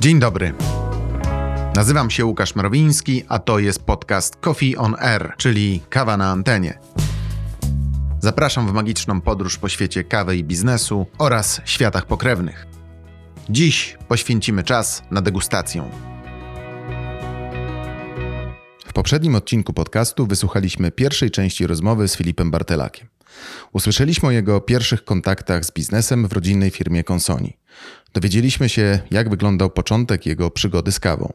Dzień dobry. Nazywam się Łukasz Mrowiński, a to jest podcast Coffee on Air, czyli kawa na antenie. Zapraszam w magiczną podróż po świecie kawy i biznesu oraz światach pokrewnych. Dziś poświęcimy czas na degustację. W poprzednim odcinku podcastu wysłuchaliśmy pierwszej części rozmowy z Filipem Bartelakiem. Usłyszeliśmy o jego pierwszych kontaktach z biznesem w rodzinnej firmie Consoni. Dowiedzieliśmy się, jak wyglądał początek jego przygody z kawą,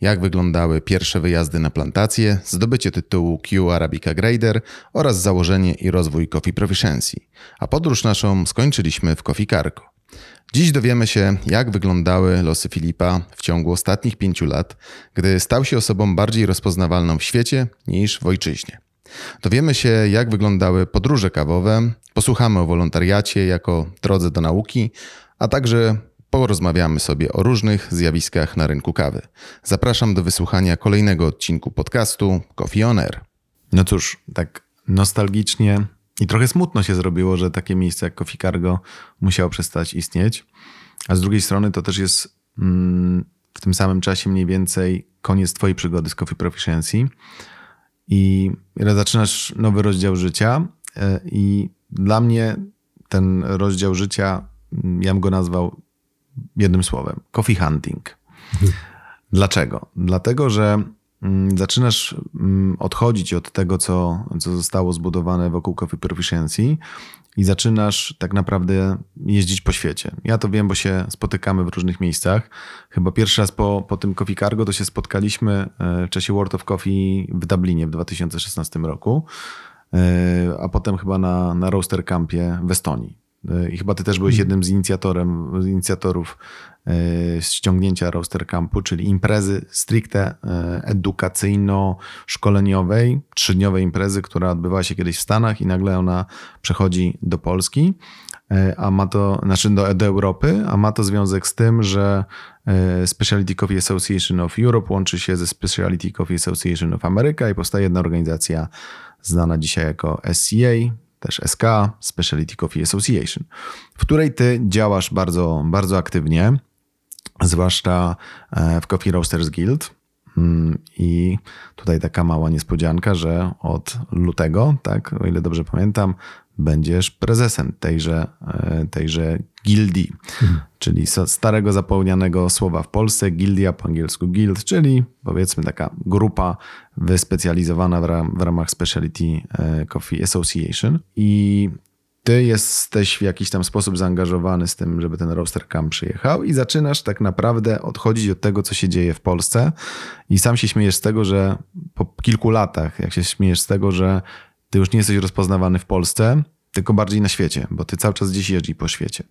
jak wyglądały pierwsze wyjazdy na plantację, zdobycie tytułu Q Arabica Grader oraz założenie i rozwój Coffee Proficiency. A podróż naszą skończyliśmy w Cargo. Dziś dowiemy się, jak wyglądały losy Filipa w ciągu ostatnich pięciu lat, gdy stał się osobą bardziej rozpoznawalną w świecie niż w ojczyźnie. Dowiemy się, jak wyglądały podróże kawowe, posłuchamy o wolontariacie jako drodze do nauki, a także porozmawiamy sobie o różnych zjawiskach na rynku kawy. Zapraszam do wysłuchania kolejnego odcinku podcastu Coffee On Air. No cóż, tak nostalgicznie i trochę smutno się zrobiło, że takie miejsce jak Coffee Cargo musiało przestać istnieć. A z drugiej strony to też jest mm, w tym samym czasie mniej więcej koniec twojej przygody z Coffee Proficiency. I zaczynasz nowy rozdział życia e, i dla mnie ten rozdział życia, mm, ja bym go nazwał jednym słowem, coffee hunting. Dlaczego? Dlatego, że mm, zaczynasz mm, odchodzić od tego, co, co zostało zbudowane wokół Coffee Proficiency i zaczynasz tak naprawdę jeździć po świecie. Ja to wiem, bo się spotykamy w różnych miejscach. Chyba pierwszy raz po, po tym Coffee Cargo to się spotkaliśmy e, w czasie World of Coffee w Dublinie w 2016 roku, e, a potem chyba na, na Roaster Campie w Estonii. E, I chyba ty też byłeś mhm. jednym z, inicjatorem, z inicjatorów ściągnięcia Roaster Campu, czyli imprezy stricte edukacyjno-szkoleniowej, trzydniowej imprezy, która odbywała się kiedyś w Stanach i nagle ona przechodzi do Polski, a ma to, znaczy do, do Europy, a ma to związek z tym, że Specialty Coffee Association of Europe łączy się ze Specialty Coffee Association of America i powstaje jedna organizacja znana dzisiaj jako SCA, też SK, Specialty Coffee Association, w której ty działasz bardzo, bardzo aktywnie zwłaszcza e, w Coffee Roasters Guild. Mm, I tutaj taka mała niespodzianka, że od lutego, tak, o ile dobrze pamiętam, będziesz prezesem tejże, e, tejże gildii, mhm. czyli starego zapomnianego słowa w Polsce, gildia po angielsku guild, czyli powiedzmy taka grupa wyspecjalizowana w, ram, w ramach Specialty e, Coffee Association. I ty jesteś w jakiś tam sposób zaangażowany z tym, żeby ten roaster camp przyjechał i zaczynasz tak naprawdę odchodzić od tego, co się dzieje w Polsce i sam się śmiejesz z tego, że po kilku latach, jak się śmiejesz z tego, że ty już nie jesteś rozpoznawany w Polsce, tylko bardziej na świecie, bo ty cały czas gdzieś jeździ po świecie.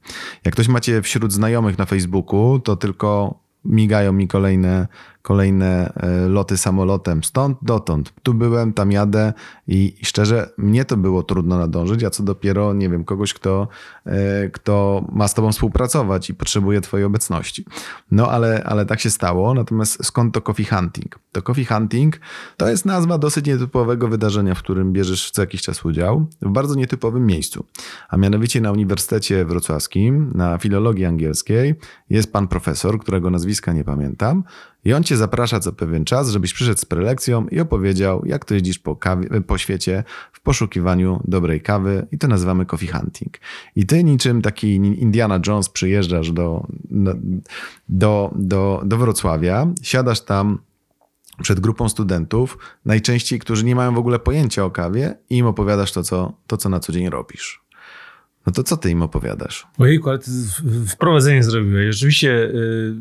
Jak ktoś macie wśród znajomych na Facebooku, to tylko migają mi kolejne kolejne e, loty samolotem stąd dotąd. Tu byłem, tam jadę i, szczerze, mnie to było trudno nadążyć, a co dopiero, nie wiem, kogoś, kto, e, kto ma z tobą współpracować i potrzebuje twojej obecności. No ale, ale tak się stało. Natomiast skąd to coffee hunting? To coffee hunting to jest nazwa dosyć nietypowego wydarzenia, w którym bierzesz co jakiś czas udział, w bardzo nietypowym miejscu. A mianowicie na Uniwersytecie Wrocławskim, na filologii angielskiej, jest pan profesor, którego nazwiska nie pamiętam, i on cię zaprasza co pewien czas, żebyś przyszedł z prelekcją i opowiedział, jak to jeździsz po, kawie, po świecie w poszukiwaniu dobrej kawy i to nazywamy coffee hunting. I ty niczym taki Indiana Jones przyjeżdżasz do, do, do, do Wrocławia, siadasz tam przed grupą studentów, najczęściej, którzy nie mają w ogóle pojęcia o kawie i im opowiadasz to, co, to, co na co dzień robisz. No to co ty im opowiadasz? Ojejku, ale ty wprowadzenie zrobiłeś. Rzeczywiście y,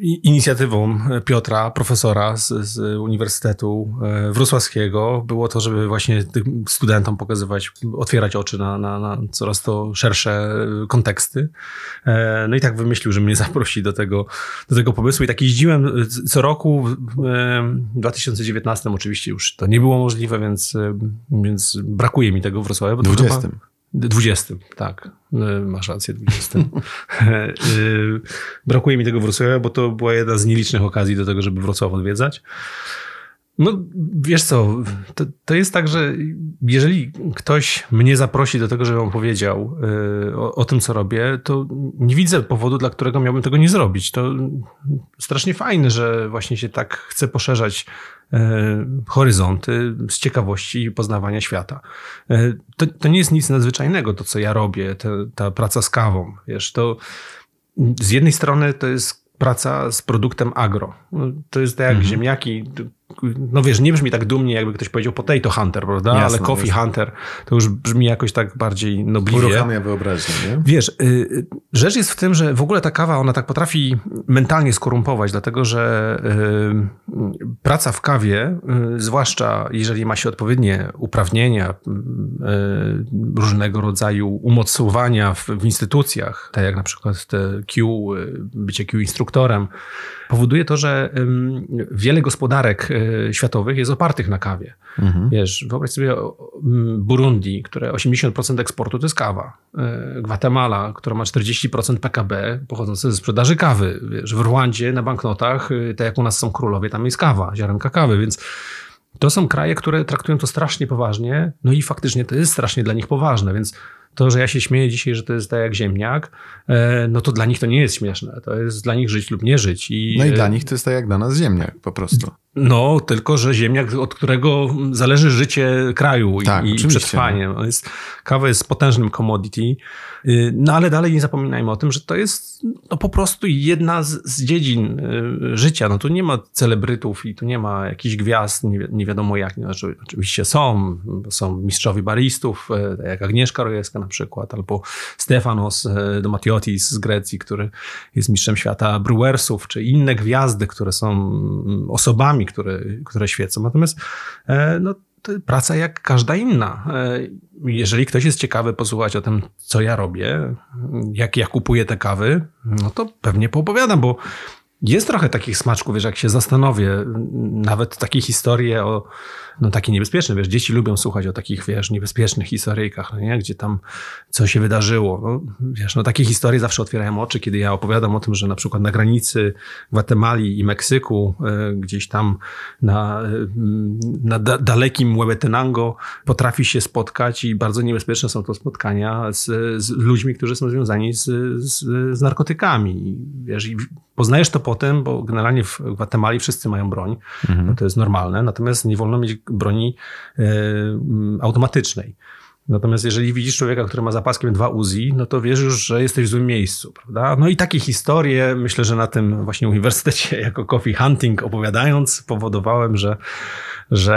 inicjatywą Piotra, profesora z, z Uniwersytetu y, Wrocławskiego było to, żeby właśnie tym studentom pokazywać, otwierać oczy na, na, na coraz to szersze konteksty. E, no i tak wymyślił, że mnie zaprosi do tego, do tego pomysłu i tak jeździłem y, co roku. W 2019 oczywiście już to nie było możliwe, więc, więc brakuje mi tego w Wrocławiu. 20. 20, tak. E, masz rację, 20. E, brakuje mi tego Wrocławia, bo to była jedna z nielicznych okazji do tego, żeby Wrocław odwiedzać. No, wiesz co, to, to, jest tak, że jeżeli ktoś mnie zaprosi do tego, żebym opowiedział y, o, o, tym, co robię, to nie widzę powodu, dla którego miałbym tego nie zrobić. To strasznie fajne, że właśnie się tak chce poszerzać horyzonty z ciekawości i poznawania świata. Y, to, to, nie jest nic nadzwyczajnego, to co ja robię, te, ta praca z kawą. Wiesz, to z jednej strony to jest praca z produktem agro. To jest tak jak mhm. ziemniaki, no wiesz, nie brzmi tak dumnie, jakby ktoś powiedział potato hunter, prawda? Jasne, Ale coffee jasne. hunter to już brzmi jakoś tak bardziej nobliwie. Uruchamia wyobraźnię, nie? Wiesz, y, rzecz jest w tym, że w ogóle ta kawa, ona tak potrafi mentalnie skorumpować, dlatego że y, praca w kawie, y, zwłaszcza jeżeli ma się odpowiednie uprawnienia, różnego rodzaju umocowania w, w instytucjach, tak jak na przykład te Q, bycie Q instruktorem, powoduje to, że wiele gospodarek światowych jest opartych na kawie. Mhm. Wiesz, wyobraź sobie Burundi, które 80% eksportu to jest kawa. E, Gwatemala, która ma 40% PKB pochodzące ze sprzedaży kawy. Wiesz, w Rwandzie na banknotach, e, tak jak u nas są królowie, tam jest kawa, ziarenka kawy, więc to są kraje, które traktują to strasznie poważnie, no i faktycznie to jest strasznie dla nich poważne, więc to, że ja się śmieję dzisiaj, że to jest tak jak ziemniak, e, no to dla nich to nie jest śmieszne. To jest dla nich żyć lub nie żyć. I, no i dla e, nich to jest tak jak dla nas ziemniak po prostu. No, tylko że ziemniak, od którego zależy życie kraju tak, i, i przetrwanie. No. Jest, kawa jest potężnym commodity, y, no ale dalej nie zapominajmy o tym, że to jest no, po prostu jedna z, z dziedzin y, życia. No tu nie ma celebrytów i tu nie ma jakichś gwiazd, nie, nie wiadomo jak. Znaczy, oczywiście są, są mistrzowie baristów, y, tak jak Agnieszka Rojewska na przykład, albo Stefanos Domatiotis z Grecji, który jest mistrzem świata brewersów, czy inne gwiazdy, które są mm, osobami, które, które świecą. Natomiast e, no, praca jak każda inna. E, jeżeli ktoś jest ciekawy posłuchać o tym, co ja robię, jak ja kupuję te kawy, no to pewnie poopowiadam, bo jest trochę takich smaczków, wiesz, jak się zastanowię, nawet takie historie o no takie niebezpieczne, wiesz, dzieci lubią słuchać o takich, wiesz, niebezpiecznych historyjkach, no nie? gdzie tam co się wydarzyło. No, wiesz, no takie historie zawsze otwierają oczy, kiedy ja opowiadam o tym, że na przykład na granicy Gwatemali i Meksyku, y, gdzieś tam na, y, na da, dalekim Huehuetenango potrafi się spotkać i bardzo niebezpieczne są to spotkania z, z ludźmi, którzy są związani z, z, z narkotykami. I, wiesz, i poznajesz to potem, bo generalnie w Gwatemali wszyscy mają broń, mhm. no to jest normalne, natomiast nie wolno mieć broni e, automatycznej. Natomiast jeżeli widzisz człowieka, który ma zapaskiem dwa Uzi, no to wiesz już, że jesteś w złym miejscu, prawda? No i takie historie, myślę, że na tym właśnie uniwersytecie jako coffee hunting opowiadając, powodowałem, że, że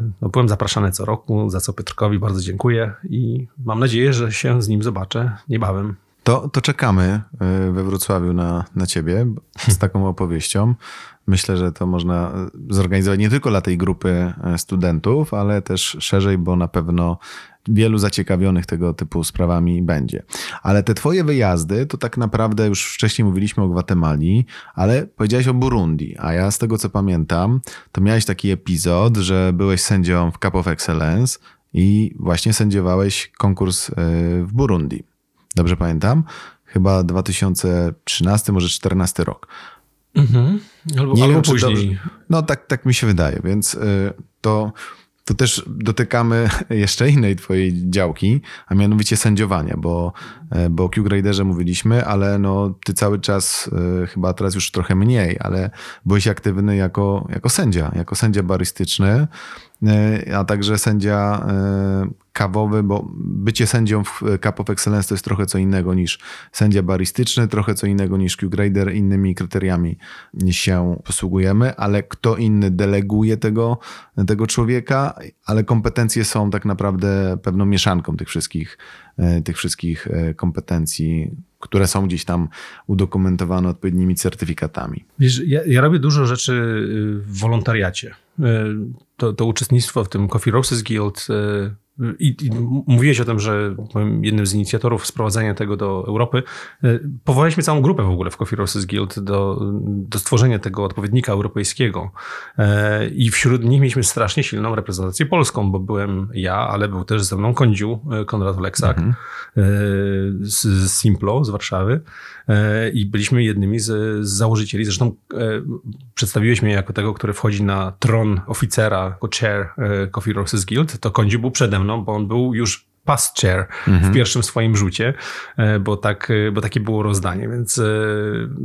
e, no, byłem zapraszany co roku, za co Piotrkowi bardzo dziękuję i mam nadzieję, że się z nim zobaczę niebawem. To, to czekamy e, we Wrocławiu na, na ciebie z taką opowieścią. Myślę, że to można zorganizować nie tylko dla tej grupy e, studentów, ale też szerzej, bo na pewno wielu zaciekawionych tego typu sprawami będzie. Ale te twoje wyjazdy, to tak naprawdę już wcześniej mówiliśmy o Gwatemali, ale powiedziałeś o Burundi, a ja z tego co pamiętam, to miałeś taki epizod, że byłeś sędzią w Cup of Excellence i właśnie sędziowałeś konkurs e, w Burundi. Dobrze pamiętam? Chyba 2013, może 2014 rok. Mhm. Albo, Nie albo wiem, później. No tak, tak mi się wydaje, więc y, to, to też dotykamy jeszcze innej twojej działki, a mianowicie sędziowania, bo, y, bo o Q-Graderze mówiliśmy, ale no, ty cały czas, y, chyba teraz już trochę mniej, ale byłeś aktywny jako, jako sędzia, jako sędzia barystyczny, a także sędzia kawowy, bo bycie sędzią w Cup of Excellence to jest trochę co innego niż sędzia baristyczny, trochę co innego niż Q-Grader, innymi kryteriami się posługujemy, ale kto inny deleguje tego, tego człowieka, ale kompetencje są tak naprawdę pewną mieszanką tych wszystkich, e, tych wszystkich e, kompetencji, które są gdzieś tam udokumentowane odpowiednimi certyfikatami. Wiesz, ja, ja robię dużo rzeczy y, w wolontariacie. To, to uczestnictwo w tym Coffee Roses Guild y, i, i mówiłeś o tym, że byłem jednym z inicjatorów sprowadzania tego do Europy. Powołaliśmy całą grupę w ogóle w Coffee Roasters Guild do, do stworzenia tego odpowiednika europejskiego. I wśród nich mieliśmy strasznie silną reprezentację polską, bo byłem ja, ale był też ze mną Kądziu, Konrad Leksak mhm. z, z Simplo z Warszawy. I byliśmy jednymi z, z założycieli. Zresztą przedstawiłeś mnie jako tego, który wchodzi na tron oficera, jako chair Coffee Roasters Guild. To Kądziu był przede mną, bo on był już past chair mhm. w pierwszym swoim rzucie, e, bo, tak, e, bo takie było rozdanie, więc, e,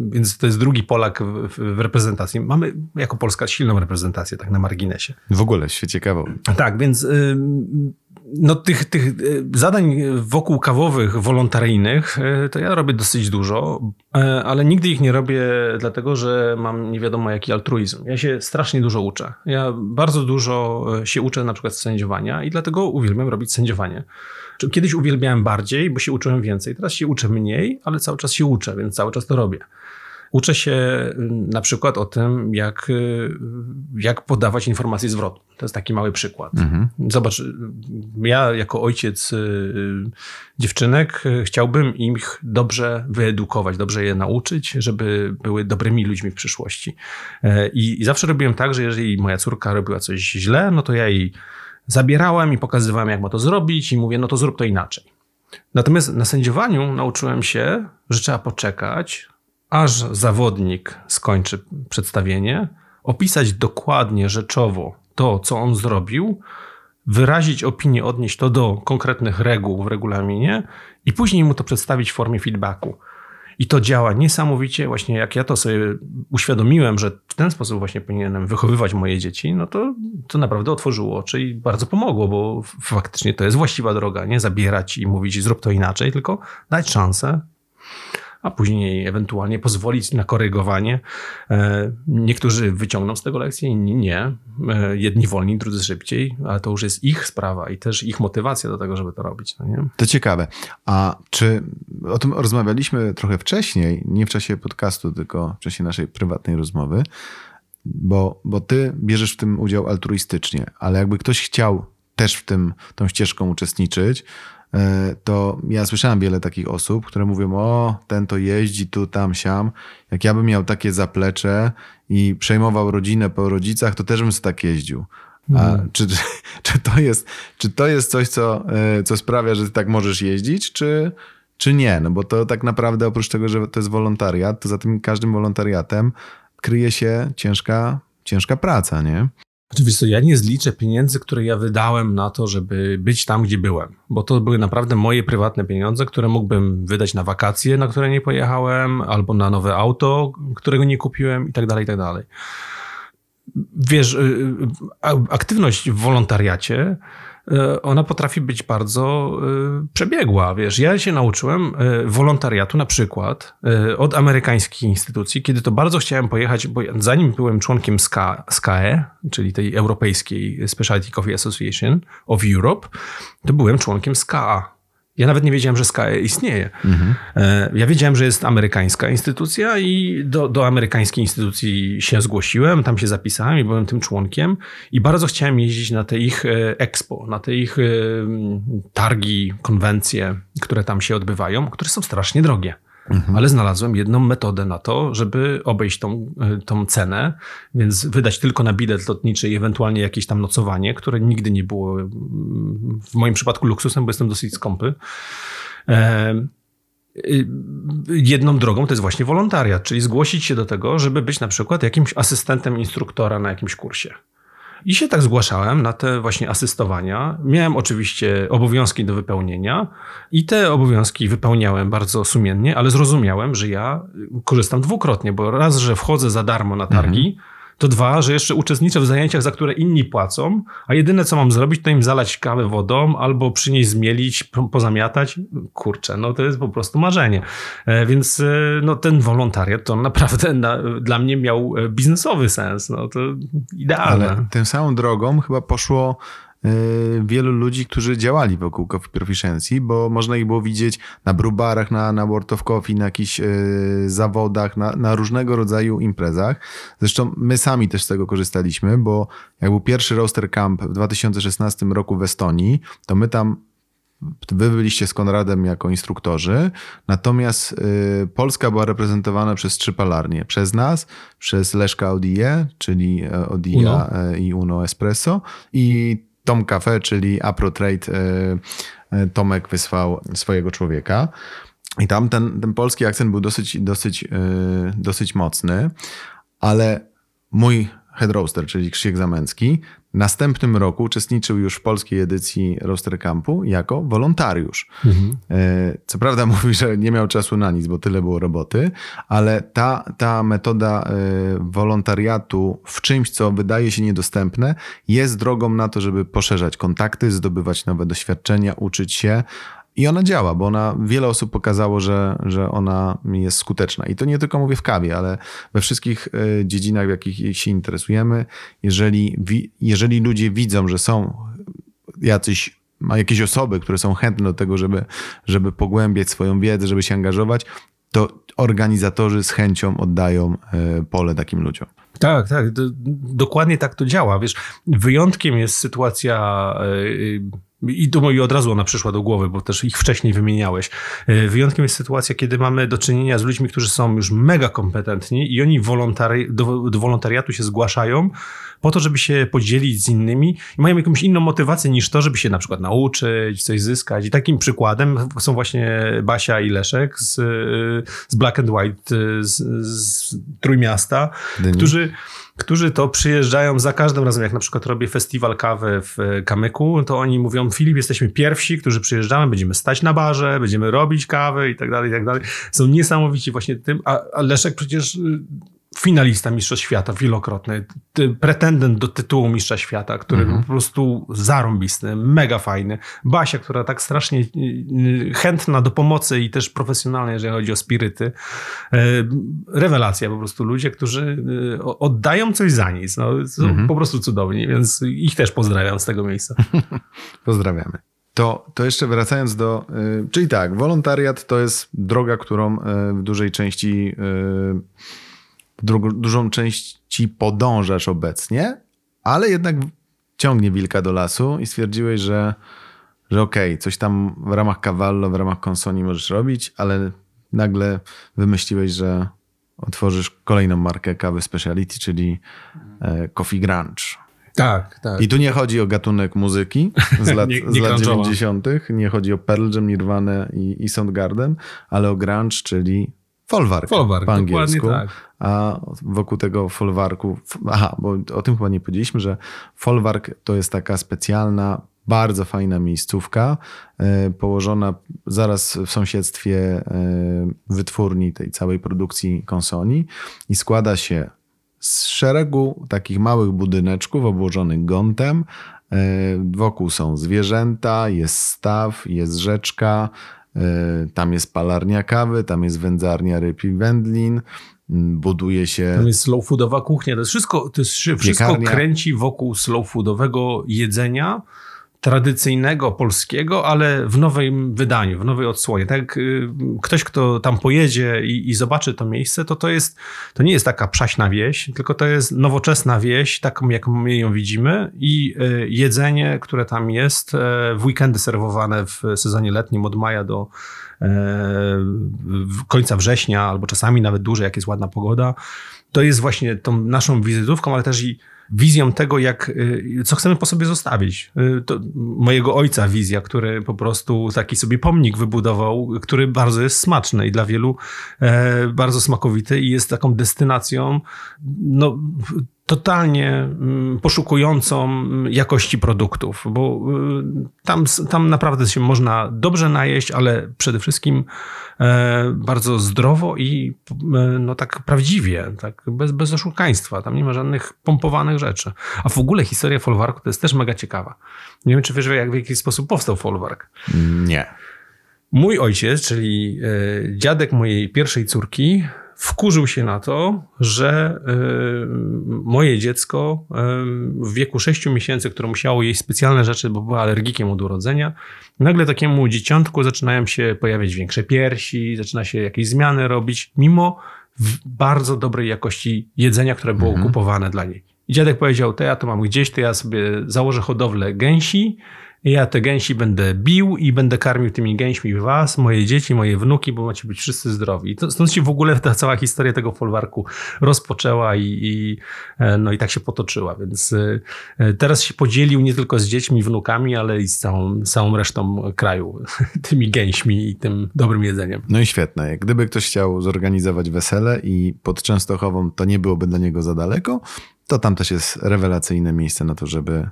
więc to jest drugi Polak w, w, reprezentacji. Mamy jako Polska silną reprezentację, tak na marginesie. W ogóle w świecie kawowy. Tak, więc no, tych, tych zadań wokół kawowych, wolontaryjnych, to ja robię dosyć dużo, ale nigdy ich nie robię dlatego, że mam nie wiadomo jaki altruizm. Ja się strasznie dużo uczę. Ja bardzo dużo się uczę na przykład sędziowania i dlatego uwielbiam robić sędziowanie. Kiedyś uwielbiałem bardziej, bo się uczyłem więcej. Teraz się uczę mniej, ale cały czas się uczę, więc cały czas to robię. Uczę się y, na przykład o tym, jak, y, jak podawać informacje zwrotu. To jest taki mały przykład. Mhm. Zobacz, ja jako ojciec y, dziewczynek chciałbym ich dobrze wyedukować, dobrze je nauczyć, żeby były dobrymi ludźmi w przyszłości. E, I, i zawsze robiłem tak, że jeżeli moja córka robiła coś źle, no to ja jej zabierałem i pokazywałem, jak ma to zrobić, i mówię, no to zrób to inaczej. Natomiast na sędziowaniu nauczyłem się, że trzeba poczekać, aż zawodnik skończy przedstawienie, opisać dokładnie, rzeczowo to, co on zrobił, wyrazić opinię, odnieść to do konkretnych reguł w regulaminie i później mu to przedstawić w formie feedbacku. I to działa niesamowicie. Właśnie jak ja to sobie uświadomiłem, że w ten sposób właśnie powinienem wychowywać moje dzieci, no to, to naprawdę otworzyło oczy i bardzo pomogło, bo faktycznie to jest właściwa droga. Nie zabierać i mówić, zrób to inaczej, tylko dać szansę a później ewentualnie pozwolić na korygowanie. E, niektórzy wyciągną z tego lekcję, inni nie. E, jedni wolniej, drudzy szybciej, ale to już jest ich sprawa i też ich motywacja do tego, żeby to robić. No nie? To ciekawe. A czy o tym rozmawialiśmy trochę wcześniej, nie w czasie podcastu, tylko w czasie naszej prywatnej rozmowy, bo, bo ty bierzesz w tym udział altruistycznie, ale jakby ktoś chciał też w tym, tą ścieżką uczestniczyć, to ja słyszałem wiele takich osób, które mówią, o, ten to jeździ tu, tam, siam. Jak ja bym miał takie zaplecze i przejmował rodzinę po rodzicach, to też bym sobie tak jeździł. A hmm. czy, czy, to jest, czy to jest coś, co, e, co sprawia, że ty tak możesz jeździć, czy, czy nie? No bo to tak naprawdę oprócz tego, że to jest wolontariat, to za tym każdym wolontariatem kryje się ciężka, ciężka praca, nie? Oczywiście ja nie zliczę pieniędzy, które ja wydałem na to, żeby być tam, gdzie byłem, bo to były naprawdę moje prywatne pieniądze, które mógłbym wydać na wakacje, na które nie pojechałem, albo na nowe auto, którego nie kupiłem i tak dalej, i tak dalej. Wiesz, y, y, aktywność w wolontariacie ona potrafi być bardzo e, przebiegła. Wiesz, ja się nauczyłem e, wolontariatu na przykład od amerykańskich instytucji, kiedy to bardzo chciałem pojechać, bo zanim byłem członkiem SCA, SCAE, czyli tej Europejskiej Specialty Coffee Association of Europe, to byłem członkiem SCA, ja nawet nie wiedziałem, że SKE istnieje. Mhm. Ja wiedziałem, że jest amerykańska instytucja i do, do amerykańskiej instytucji się zgłosiłem, tam się zapisałem i byłem tym członkiem i bardzo chciałem jeździć na te ich e, expo, na te ich e, targi, konwencje, które tam się odbywają, które są strasznie drogie. Mhm. Ale znalazłem jedną metodę na to, żeby obejść tą, e, tą cenę, więc wydać tylko na bilet lotniczy i ewentualnie jakieś tam nocowanie, które nigdy nie było w moim przypadku luksusem, bo jestem dosyć skąpy. E, jedną drogą to jest właśnie wolontariat, czyli zgłosić się do tego, żeby być na przykład jakimś asystentem instruktora na jakimś kursie. I się tak zgłaszałem na te właśnie asystowania. Miałem oczywiście obowiązki do wypełnienia i te obowiązki wypełniałem bardzo sumiennie, ale zrozumiałem, że ja korzystam dwukrotnie, bo raz, że wchodzę za darmo na targi, mhm to dwa, że jeszcze uczestniczę w zajęciach, za które inni płacą, a jedyne co mam zrobić, to im zalać kawę wodą albo przynieść zmielić, pozamiatać. Kurczę, no to jest po prostu marzenie. E, więc e, no, ten wolontariat to naprawdę na, dla mnie miał e, biznesowy sens. No to idealne. Ale tą samą drogą chyba poszło wielu ludzi, którzy działali wokół Coffee Proficiency, bo można ich było widzieć na brubarach, na, na World of Coffee, na jakichś zawodach, na, na różnego rodzaju imprezach. Zresztą my sami też z tego korzystaliśmy, bo jak był pierwszy Roaster Camp w 2016 roku w Estonii, to my tam Wy byliście z Konradem jako instruktorzy, natomiast y, Polska była reprezentowana przez trzy palarnie. Przez nas, przez Leszka Odie, czyli e, Odia Uno. E, i Uno Espresso i Tom Cafe, czyli AproTrade. E, Tomek wysłał swojego człowieka. I tam ten, ten polski akcent był dosyć, dosyć, dosyć mocny, ale mój head roaster, czyli Krzysiek Zamęcki, następnym roku uczestniczył już w polskiej edycji Roaster Campu jako wolontariusz. Mhm. E, co prawda mówi, że nie miał czasu na nic, bo tyle było roboty, ale ta, ta metoda e, wolontariatu w czymś, co wydaje się niedostępne, jest drogą na to, żeby poszerzać kontakty, zdobywać nowe doświadczenia, uczyć się, i ona działa, bo ona wiele osób pokazało, że, że ona jest skuteczna. I to nie tylko mówię w kawie, ale we wszystkich e, dziedzinach, w jakich się interesujemy. Jeżeli, jeżeli ludzie widzą, że są jacyś, ma jakieś osoby, które są chętne do tego, żeby, żeby pogłębiać swoją wiedzę, żeby się angażować, to organizatorzy z chęcią oddają e, pole takim ludziom. Tak, tak. dokładnie tak to działa. Wiesz, wyjątkiem jest sytuacja e, i to mi od razu ona przyszła do głowy, bo też ich wcześniej wymieniałeś. E, wyjątkiem jest sytuacja, kiedy mamy do czynienia z ludźmi, którzy są już mega kompetentni i oni wolontari do, do wolontariatu się zgłaszają po to, żeby się podzielić z innymi i mają jakąś inną motywację niż to, żeby się na przykład nauczyć, coś zyskać. I takim przykładem są właśnie Basia i Leszek z, z Black and White, z, z Trójmiasta, Dyni. którzy którzy to przyjeżdżają za każdym razem, jak na przykład robię festiwal kawy w e, Kamyku, to oni mówią, Filip, jesteśmy pierwsi, którzy przyjeżdżamy, będziemy stać na barze, będziemy robić kawę i tak dalej, i tak dalej. Są niesamowici właśnie tym, a Leszek przecież y, finalista Mistrzostw Świata wielokrotny, pretendent do tytułu Mistrza Świata, który mhm. po prostu zarąbisty, mega fajny. Basia, która tak strasznie y, y, chętna do pomocy i też profesjonalna, jeżeli chodzi o spiryty. E, rewelacja po prostu. Ludzie, którzy y, oddają coś za nic. No, są mhm. po prostu cudowni, więc ich też pozdrawiam z tego miejsca. Pozdrawiamy. To, to jeszcze wracając do. czyli tak, wolontariat to jest droga, którą w dużej części dużą części podążasz obecnie, ale jednak ciągnie wilka do lasu i stwierdziłeś, że, że okej, okay, coś tam w ramach Cavallo, w ramach konsoli możesz robić, ale nagle wymyśliłeś, że otworzysz kolejną markę kawy speciality, czyli e, Coffee Grunge. Tak, tak. I tu nie chodzi o gatunek muzyki z lat, nie, nie z lat 90., nie chodzi o Pearl Jam, Nirvana i, i Soundgarden, ale o grunge, czyli folwark, folwark po angielsku. Tak. A wokół tego folwarku, aha, bo o tym chyba nie powiedzieliśmy, że folwark to jest taka specjalna, bardzo fajna miejscówka, e, położona zaraz w sąsiedztwie e, wytwórni tej całej produkcji konsoli i składa się z szeregu takich małych budyneczków obłożonych gątem. E, wokół są zwierzęta, jest staw, jest rzeczka, tam jest palarnia kawy, tam jest wędzarnia ryb i wędlin, buduje się... Tam jest slow foodowa kuchnia, to jest wszystko, to jest wszystko kręci wokół slow foodowego jedzenia, tradycyjnego polskiego, ale w nowym wydaniu, w nowej odsłonie. Tak y, ktoś, kto tam pojedzie i, i, zobaczy to miejsce, to to jest, to nie jest taka przaśna wieś, tylko to jest nowoczesna wieś, taką jak my ją widzimy i y, jedzenie, które tam jest, y, w weekendy serwowane w sezonie letnim od maja do końca września, albo czasami nawet dłużej, jak jest ładna pogoda, to jest właśnie tą naszą wizytówką, ale też i wizją tego, jak, y, co chcemy po sobie zostawić. Y, to mojego ojca wizja, który po prostu taki sobie pomnik wybudował, który bardzo jest smaczny i dla wielu e, bardzo smakowity i jest taką destynacją no, totalnie mm, poszukującą jakości produktów, bo y, tam, tam naprawdę się można dobrze najeść, ale przede wszystkim e, bardzo zdrowo i e, no tak prawdziwie, tak bez, bez oszukaństwa. Tam nie ma żadnych pompowanych rzeczy. A w ogóle historia folwarku to jest też mega ciekawa. Nie wiem, czy wiesz, jak w jaki sposób powstał folwark. Nie. Mój ojciec, czyli e, dziadek mojej pierwszej córki, wkurzył się na to, że moje dziecko w wieku 6 miesięcy, które musiało jeść specjalne rzeczy, bo było alergikiem od urodzenia, nagle takiemu dzieciątku zaczynają się pojawiać większe piersi, zaczyna się jakieś zmiany robić, mimo bardzo dobrej jakości jedzenia, które było mhm. kupowane dla niej. I dziadek powiedział, to ja to mam gdzieś, to ja sobie założę hodowlę gęsi, ja te gęsi będę bił i będę karmił tymi gęśmi was, moje dzieci, moje wnuki, bo macie być wszyscy zdrowi. To, stąd się w ogóle ta cała historia tego folwarku rozpoczęła i, i, e, no i tak się potoczyła. Więc e, teraz się podzielił nie tylko z dziećmi, wnukami, ale i z całą, całą resztą kraju, tymi gęśmi i tym dobrym jedzeniem. No i świetne. Gdyby ktoś chciał zorganizować wesele i pod Częstochową to nie byłoby dla niego za daleko, to tam też jest rewelacyjne miejsce na to, żeby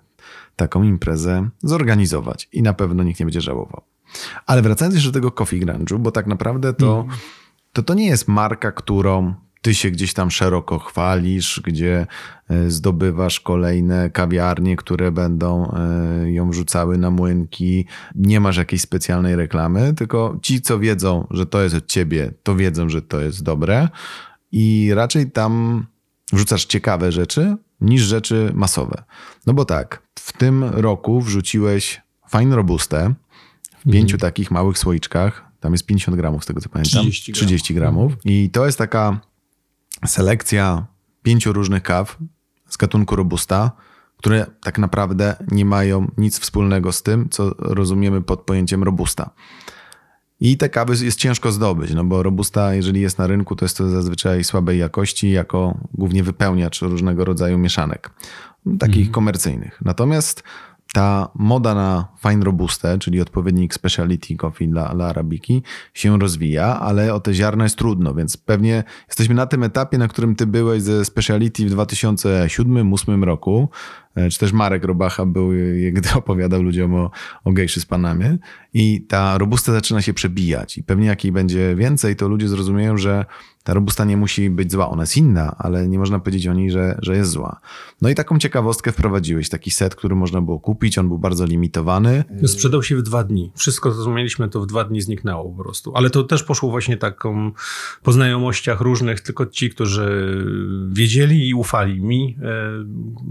taką imprezę zorganizować i na pewno nikt nie będzie żałował. Ale wracając jeszcze do tego Coffee Grunge'u, bo tak naprawdę to, mm. to to nie jest marka, którą ty się gdzieś tam szeroko chwalisz, gdzie e, zdobywasz kolejne kawiarnie, które będą e, ją rzucały na młynki. Nie masz jakiejś specjalnej reklamy, tylko ci, co wiedzą, że to jest od ciebie, to wiedzą, że to jest dobre i raczej tam wrzucasz ciekawe rzeczy niż rzeczy masowe. No bo tak, w tym roku wrzuciłeś Fine Robustę w pięciu mm. takich małych słoiczkach. Tam jest 50 gramów, z tego co pamiętam. 30 gramów. 30 gramów. Mm. I to jest taka selekcja pięciu różnych kaw z gatunku Robusta, które tak naprawdę nie mają nic wspólnego z tym, co rozumiemy pod pojęciem Robusta. I te kawy jest ciężko zdobyć, no bo robusta, jeżeli jest na rynku, to jest to zazwyczaj słabej jakości, jako głównie wypełniacz różnego rodzaju mieszanek, takich mm. komercyjnych. Natomiast ta moda na fine robustę, czyli odpowiednik speciality coffee dla, dla arabiki, się rozwija, ale o te ziarna jest trudno, więc pewnie jesteśmy na tym etapie, na którym ty byłeś ze speciality w 2007-2008 roku, e, czy też Marek Robacha był, gdy opowiadał ludziom o, o gejszy z Panamie i ta robusta zaczyna się przebijać i pewnie jak jej będzie więcej, to ludzie zrozumieją, że ta robusta nie musi być zła, ona jest inna, ale nie można powiedzieć o niej, że, że jest zła. No i taką ciekawostkę wprowadziłeś, taki set, który można było kupić, on był bardzo limitowany. Sprzedał się w dwa dni. Wszystko, co mieliśmy, to w dwa dni zniknęło po prostu. Ale to też poszło właśnie taką po znajomościach różnych, tylko ci, którzy wiedzieli i ufali mi,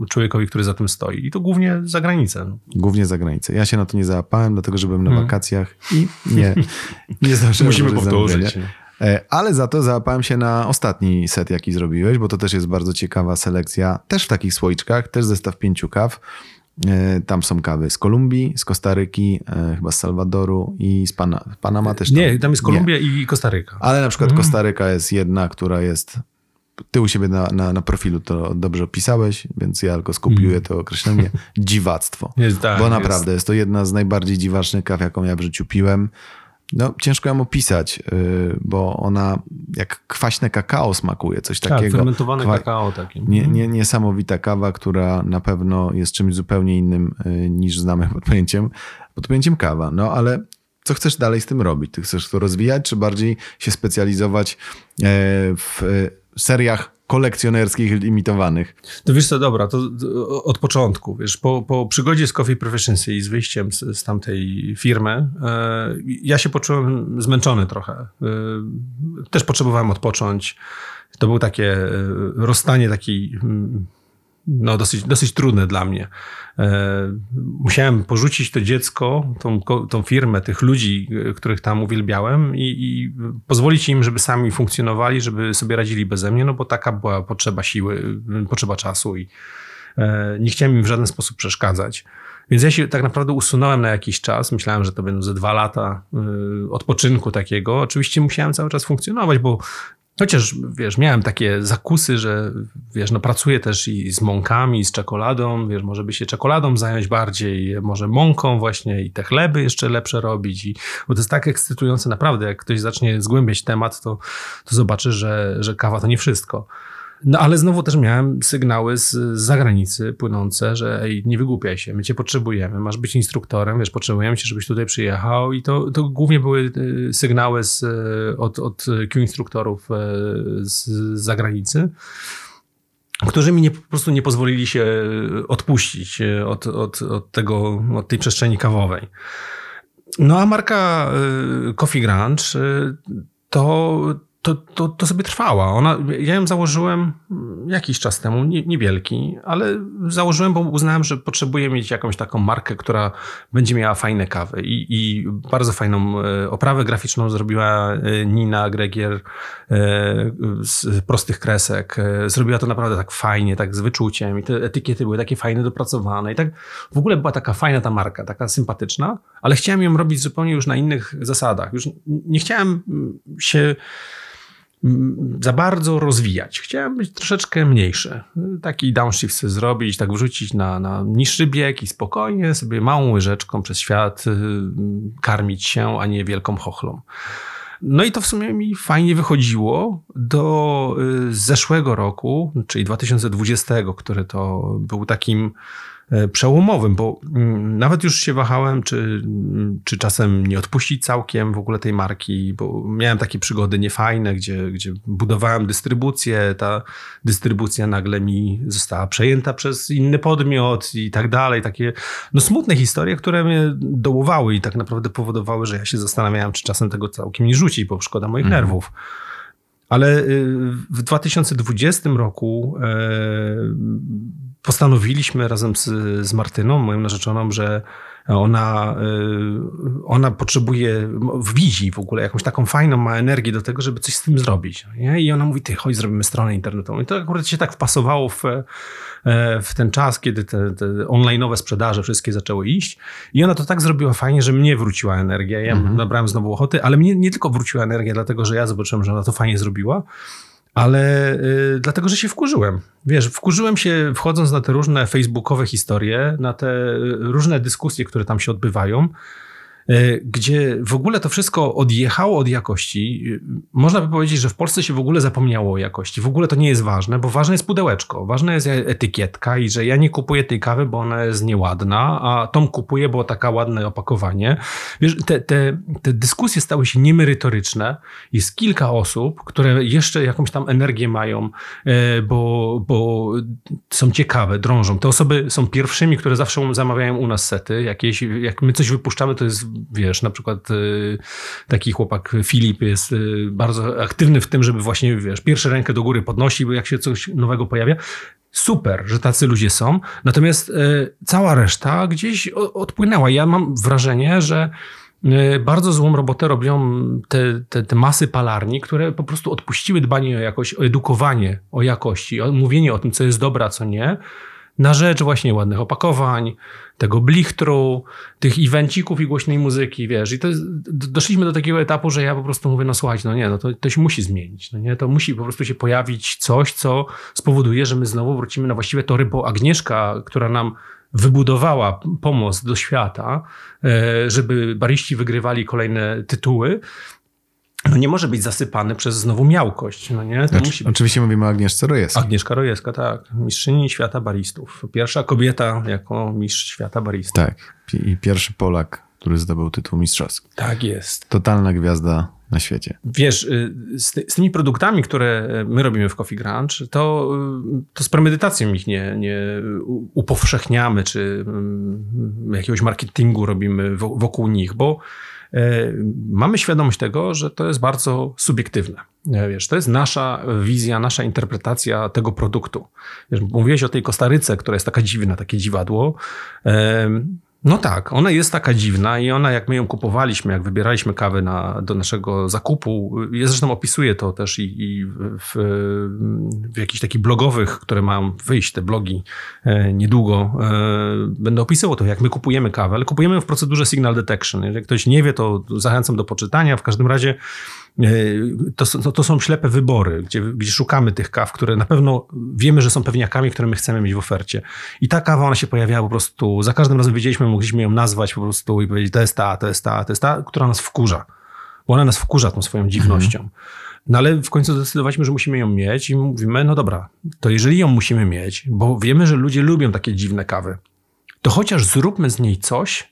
e, człowiekowi, który za tym stoi. I to głównie za granicę. Głównie za granicę. Ja się na to nie załapałem, dlatego że byłem na hmm. wakacjach i nie, nie zdążyłem. Musimy powtórzyć. E, ale za to załapałem się na ostatni set, jaki zrobiłeś, bo to też jest bardzo ciekawa selekcja, też w takich słoiczkach, też zestaw pięciu kaw. E, tam są kawy z Kolumbii, z Kostaryki, e, chyba z Salwadoru i z Pana, Panama też. Tam. Nie, tam jest Kolumbia Nie. i Kostaryka. Ale na przykład mhm. Kostaryka jest jedna, która jest ty u siebie na, na, na, profilu to dobrze opisałeś, więc ja tylko skopiuję mm. to określenie dziwactwo. Jest, tak, bo naprawdę jest. jest to jedna z najbardziej dziwacznych kaw, jaką ja w życiu piłem. No, ciężko ją opisać, y, bo ona jak kwaśne kakao smakuje, coś tak, takiego. fermentowane Kwa... kakao takie. Nie, mhm. nie, niesamowita kawa, która na pewno jest czymś zupełnie innym y, niż znamy pod pojęciem, pod pojęciem kawa. No ale co chcesz dalej z tym robić? Ty chcesz to rozwijać, czy bardziej się specjalizować e, w seriach kolekcjonerskich limitowanych. To wiesz co, dobra, to od początku, wiesz, po, po przygodzie z Coffee Proficiency i z wyjściem z, z tamtej firmy, e, ja się poczułem zmęczony trochę. E, też potrzebowałem odpocząć. To było takie e, rozstanie takiej mm, no, dosyć, dosyć trudne dla mnie. E, musiałem porzucić to dziecko, tą, tą firmę, tych ludzi, e, których tam uwielbiałem i, i, pozwolić im, żeby sami funkcjonowali, żeby sobie radzili beze mnie, no bo taka była potrzeba siły, potrzeba czasu i e, nie chciałem im w żaden sposób przeszkadzać. Więc ja się tak naprawdę usunąłem na jakiś czas. Myślałem, że to będą ze dwa lata odpoczynku takiego. Oczywiście musiałem cały czas funkcjonować, bo Chociaż, wiesz, miałem takie zakusy, że, wiesz, no pracuję też i z mąkami, i z czekoladą, wiesz, może by się czekoladą zająć bardziej, może mąką właśnie i te chleby jeszcze lepsze robić, i, bo to jest tak ekscytujące naprawdę, jak ktoś zacznie zgłębiać temat, to, to zobaczy, że, że kawa to nie wszystko. No ale znowu też miałem sygnały z, zagranicy płynące, że ej, nie wygłupiaj się, my cię potrzebujemy, masz być instruktorem, wiesz, potrzebujemy cię, żebyś tutaj przyjechał i to, to głównie były y, sygnały z, od, od Q instruktorów y, z zagranicy którzy mi nie, po prostu nie pozwolili się odpuścić y, od, od, od, tego, od tej przestrzeni kawowej. No a marka Coffee Grunge to to, to, to sobie trwała. Ona, ja ją założyłem jakiś czas temu, nie, niewielki, ale założyłem, bo uznałem, że potrzebuję mieć jakąś taką markę, która będzie miała fajne kawy. I, i bardzo fajną e, oprawę graficzną zrobiła e, Nina Gregier e, z prostych kresek. Zrobiła to naprawdę tak fajnie, tak z wyczuciem i te etykiety były takie fajne, dopracowane i tak w ogóle była taka fajna ta marka, taka sympatyczna, ale chciałem ją robić zupełnie już na innych zasadach. Już nie chciałem się za bardzo rozwijać. Chciałem być troszeczkę mniejszy. Taki downshift sobie zrobić, tak wrzucić na, na niższy bieg i spokojnie sobie małą łyżeczką przez świat y, karmić się, a nie wielką chochlą. No i to w sumie mi fajnie wychodziło do y, zeszłego roku, czyli 2020, który to był takim przełomowym, bo mm, nawet już się wahałem, czy, czy czasem nie odpuścić całkiem w ogóle tej marki, bo miałem takie przygody niefajne, gdzie, gdzie budowałem dystrybucję, ta dystrybucja nagle mi została przejęta przez inny podmiot i tak dalej. Takie no, smutne historie, które mnie dołowały i tak naprawdę powodowały, że ja się zastanawiałem, czy czasem tego całkiem nie rzucić, bo szkoda moich mhm. nerwów. Ale y, w 2020 roku e, postanowiliśmy razem z, z Martyną, moją narzeczoną, że ona, y, ona potrzebuje, widzi w ogóle jakąś taką fajną, ma energię do tego, żeby coś z tym zrobić. Nie? I ona mówi, ty chodź, zrobimy stronę internetową. I to akurat się tak wpasowało w, e, w ten czas, kiedy te, te online'owe sprzedaże wszystkie zaczęły iść. I ona to tak zrobiła fajnie, że mnie wróciła energia. Ja mhm. nabrałem znowu ochoty, ale mnie nie tylko wróciła energia, dlatego że ja zobaczyłem, że ona to fajnie zrobiła, ale y, dlatego, że się wkurzyłem. Wiesz, wkurzyłem się wchodząc na te różne facebookowe historie, na te y, różne dyskusje, które tam się odbywają. E, gdzie w ogóle to wszystko odjechało od jakości. Można by powiedzieć, że w Polsce się w ogóle zapomniało o jakości. W ogóle to nie jest ważne, bo ważne jest pudełeczko, ważna jest etykietka i że ja nie kupuję tej kawy, bo ona jest nieładna, a tą kupuję, bo taka ładne opakowanie. Wiesz, te, te, te dyskusje stały się niemerytoryczne. Jest kilka osób, które jeszcze jakąś tam energię mają, e, bo, bo są ciekawe, drążą. Te osoby są pierwszymi, które zawsze zamawiają u nas sety. Jakieś, jak my coś wypuszczamy, to jest wiesz, na przykład y, taki chłopak Filip jest y, bardzo aktywny w tym, żeby właśnie, wiesz, pierwszą rękę do góry podnosi, jak się coś nowego pojawia. Super, że tacy ludzie są. Natomiast y, cała reszta gdzieś odpłynęła. Ja mam wrażenie, że bardzo złą robotę robią te, te, te, masy palarni, które po prostu odpuściły dbanie o jakość, o edukowanie o jakości, o mówienie o tym, co jest dobre, a co nie na rzecz właśnie ładnych opakowań, tego blichtru, tych evencików i głośnej muzyki, wiesz. I to jest, doszliśmy do takiego etapu, że ja po prostu mówię, no słuchajcie, no nie, no to, to się musi zmienić, no nie, to musi po prostu się pojawić coś, co spowoduje, że my znowu wrócimy na właściwe tory, bo Agnieszka, która nam wybudowała pomost do świata, e, żeby bariści wygrywali kolejne tytuły, no nie może być zasypany przez znowu miałkość. No nie? To musi Oczywiście mówimy o Agnieszce Rojewskiej. Agnieszka Rojewska, tak. Mistrzyni świata baristów. Pierwsza kobieta jako mistrz świata baristów. Tak. I pierwszy Polak, który zdobył tytuł mistrzowski. Tak jest. Totalna gwiazda na świecie. Wiesz, y, z, ty, z, tymi produktami, które my robimy w Coffee Grunge, to, y, to z premedytacją ich nie, nie upowszechniamy, czy mm, jakiegoś marketingu robimy wokół nich, bo mamy świadomość tego, że to jest bardzo subiektywne. E, wiesz, to jest nasza wizja, nasza interpretacja tego produktu. Wiesz, mówiłeś o tej Kostaryce, która jest taka dziwna, takie dziwadło. No tak, ona jest taka dziwna i ona, jak my ją kupowaliśmy, jak wybieraliśmy kawę na, do naszego zakupu, ja zresztą opisuję to też i, i w, w jakichś takich blogowych, które mam wyjść, te blogi e, niedługo, e, będę opisywał to, jak my kupujemy kawę, ale kupujemy ją w procedurze signal detection. Jeżeli ktoś nie wie, to zachęcam do poczytania. W każdym razie to, to, to, są ślepe wybory, gdzie, gdzie szukamy tych kaw, które na pewno wiemy, że są pewniakami, które my chcemy mieć w ofercie. I ta kawa, ona się pojawiała po prostu, za każdym razem wiedzieliśmy, mogliśmy ją nazwać po prostu i powiedzieć, to jest ta, to jest ta, to jest ta, która nas wkurza. Bo ona nas wkurza tą swoją dziwnością. Mhm. No ale w końcu zdecydowaliśmy, że musimy ją mieć i mówimy, no dobra, to jeżeli ją musimy mieć, bo wiemy, że ludzie lubią takie dziwne kawy, to chociaż zróbmy z niej coś,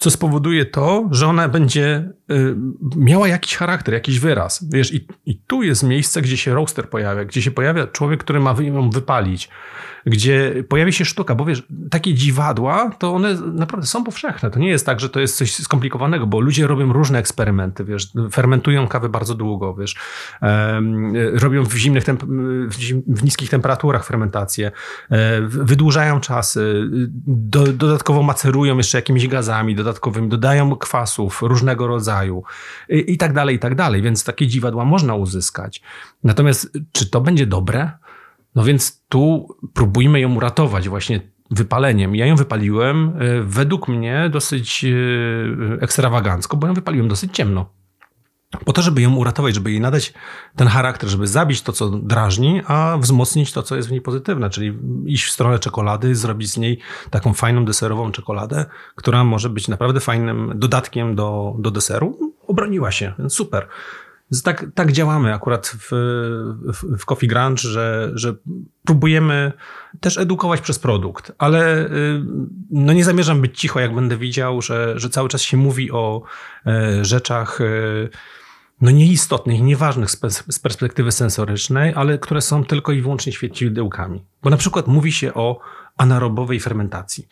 co spowoduje to, że ona będzie y, miała jakiś charakter, jakiś wyraz. Wiesz, i, i tu jest miejsce, gdzie się roaster pojawia, gdzie się pojawia człowiek, który ma ją wypalić gdzie pojawi się sztuka, bo wiesz, takie dziwadła, to one naprawdę są powszechne. To nie jest tak, że to jest coś skomplikowanego, bo ludzie robią różne eksperymenty, wiesz, fermentują kawę bardzo długo, wiesz, robią w zimnych, w, zim w, niskich temperaturach fermentację, e, wydłużają czasy, do, dodatkowo macerują jeszcze jakimiś gazami dodatkowymi, dodają kwasów różnego rodzaju i, i tak dalej, i tak dalej, więc takie dziwadła można uzyskać. Natomiast czy to będzie dobre? No więc tu próbujmy ją uratować właśnie wypaleniem. Ja ją wypaliłem e, według mnie dosyć e, ekstrawagancko, bo ją wypaliłem dosyć ciemno. Po to, żeby ją uratować, żeby jej nadać ten charakter, żeby zabić to, co drażni, a wzmocnić to, co jest w niej pozytywne, czyli iść w stronę czekolady, zrobić z niej taką fajną deserową czekoladę, która może być naprawdę fajnym dodatkiem do, do deseru. Obroniła się, super. Tak, tak działamy akurat w, w, w Coffee Grunge, że, że próbujemy też edukować przez produkt, ale y, no nie zamierzam być cicho, jak będę widział, że, że cały czas się mówi o e, rzeczach e, no nieistotnych, nieważnych z perspektywy sensorycznej, ale które są tylko i wyłącznie świecidełkami. Bo na przykład mówi się o anaerobowej fermentacji.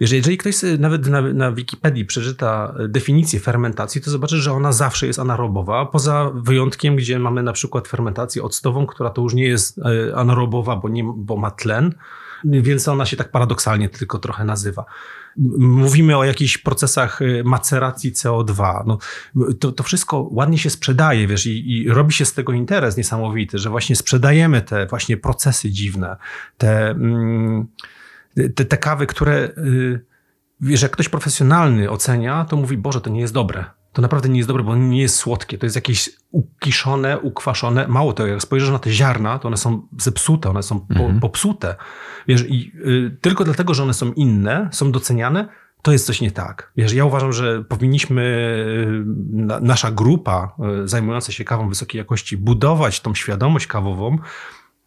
Jeżeli ktoś nawet na, na Wikipedii przeczyta definicję fermentacji, to zobaczy, że ona zawsze jest anaerobowa, poza wyjątkiem, gdzie mamy na przykład fermentację octową, która to już nie jest e, anaerobowa, bo, nie, bo ma tlen, więc ona się tak paradoksalnie tylko trochę nazywa. Mówimy o jakichś procesach e, maceracji CO2. No, to, to wszystko ładnie się sprzedaje, wiesz, i, i, robi się z tego interes niesamowity, że właśnie sprzedajemy te właśnie procesy dziwne, te... Mm, te, te kawy, które, y, wiesz, jak ktoś profesjonalny ocenia, to mówi, Boże, to nie jest dobre. To naprawdę nie jest dobre, bo nie jest słodkie. To jest jakieś ukiszone, ukwaszone. Mało tego, jak spojrzysz na te ziarna, to one są zepsute, one są po, mhm. popsute. Wiesz, i y, tylko dlatego, że one są inne, są doceniane, to jest coś nie tak. Wiesz, ja uważam, że powinniśmy, y, na, nasza grupa y, zajmująca się kawą wysokiej jakości, budować tą świadomość kawową,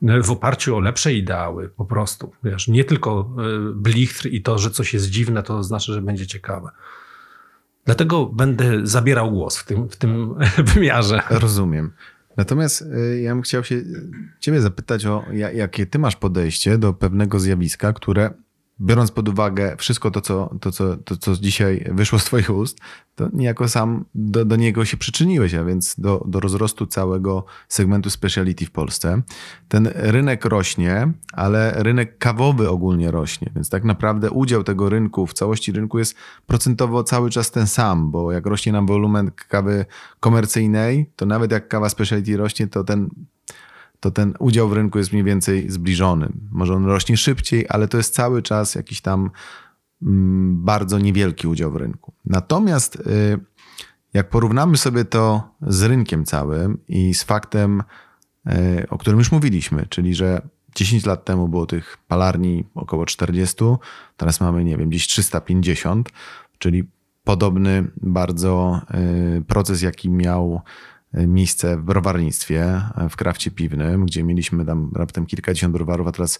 w oparciu o lepsze ideały, po prostu. Wiesz, nie tylko e, blichtr i to, że coś jest dziwne, to znaczy, że będzie ciekawe. Dlatego będę zabierał głos w tym, w tym wymiarze. Rozumiem. Natomiast e, ja bym chciał się ciebie zapytać o jakie ty masz podejście do pewnego zjawiska, które biorąc pod uwagę wszystko to, co, to, co, to, co dzisiaj wyszło z Twoich ust, to niejako sam do, do niego się przyczyniłeś, a więc do, do rozrostu całego segmentu speciality w Polsce. Ten rynek rośnie, ale rynek kawowy ogólnie rośnie, więc tak naprawdę udział tego rynku w całości rynku jest procentowo cały czas ten sam, bo jak rośnie nam wolumen kawy komercyjnej, to nawet jak kawa speciality rośnie, to ten to ten udział w rynku jest mniej więcej zbliżony. Może on rośnie szybciej, ale to jest cały czas jakiś tam mm, bardzo niewielki udział w rynku. Natomiast y, jak porównamy sobie to z rynkiem całym i z faktem, y, o którym już mówiliśmy, czyli że 10 lat temu było tych palarni około 40, teraz mamy, nie wiem, gdzieś 350, czyli podobny bardzo y, proces, jaki miał miejsce w browarnictwie, w krafcie piwnym, gdzie mieliśmy tam raptem kilkadziesiąt browarów, a teraz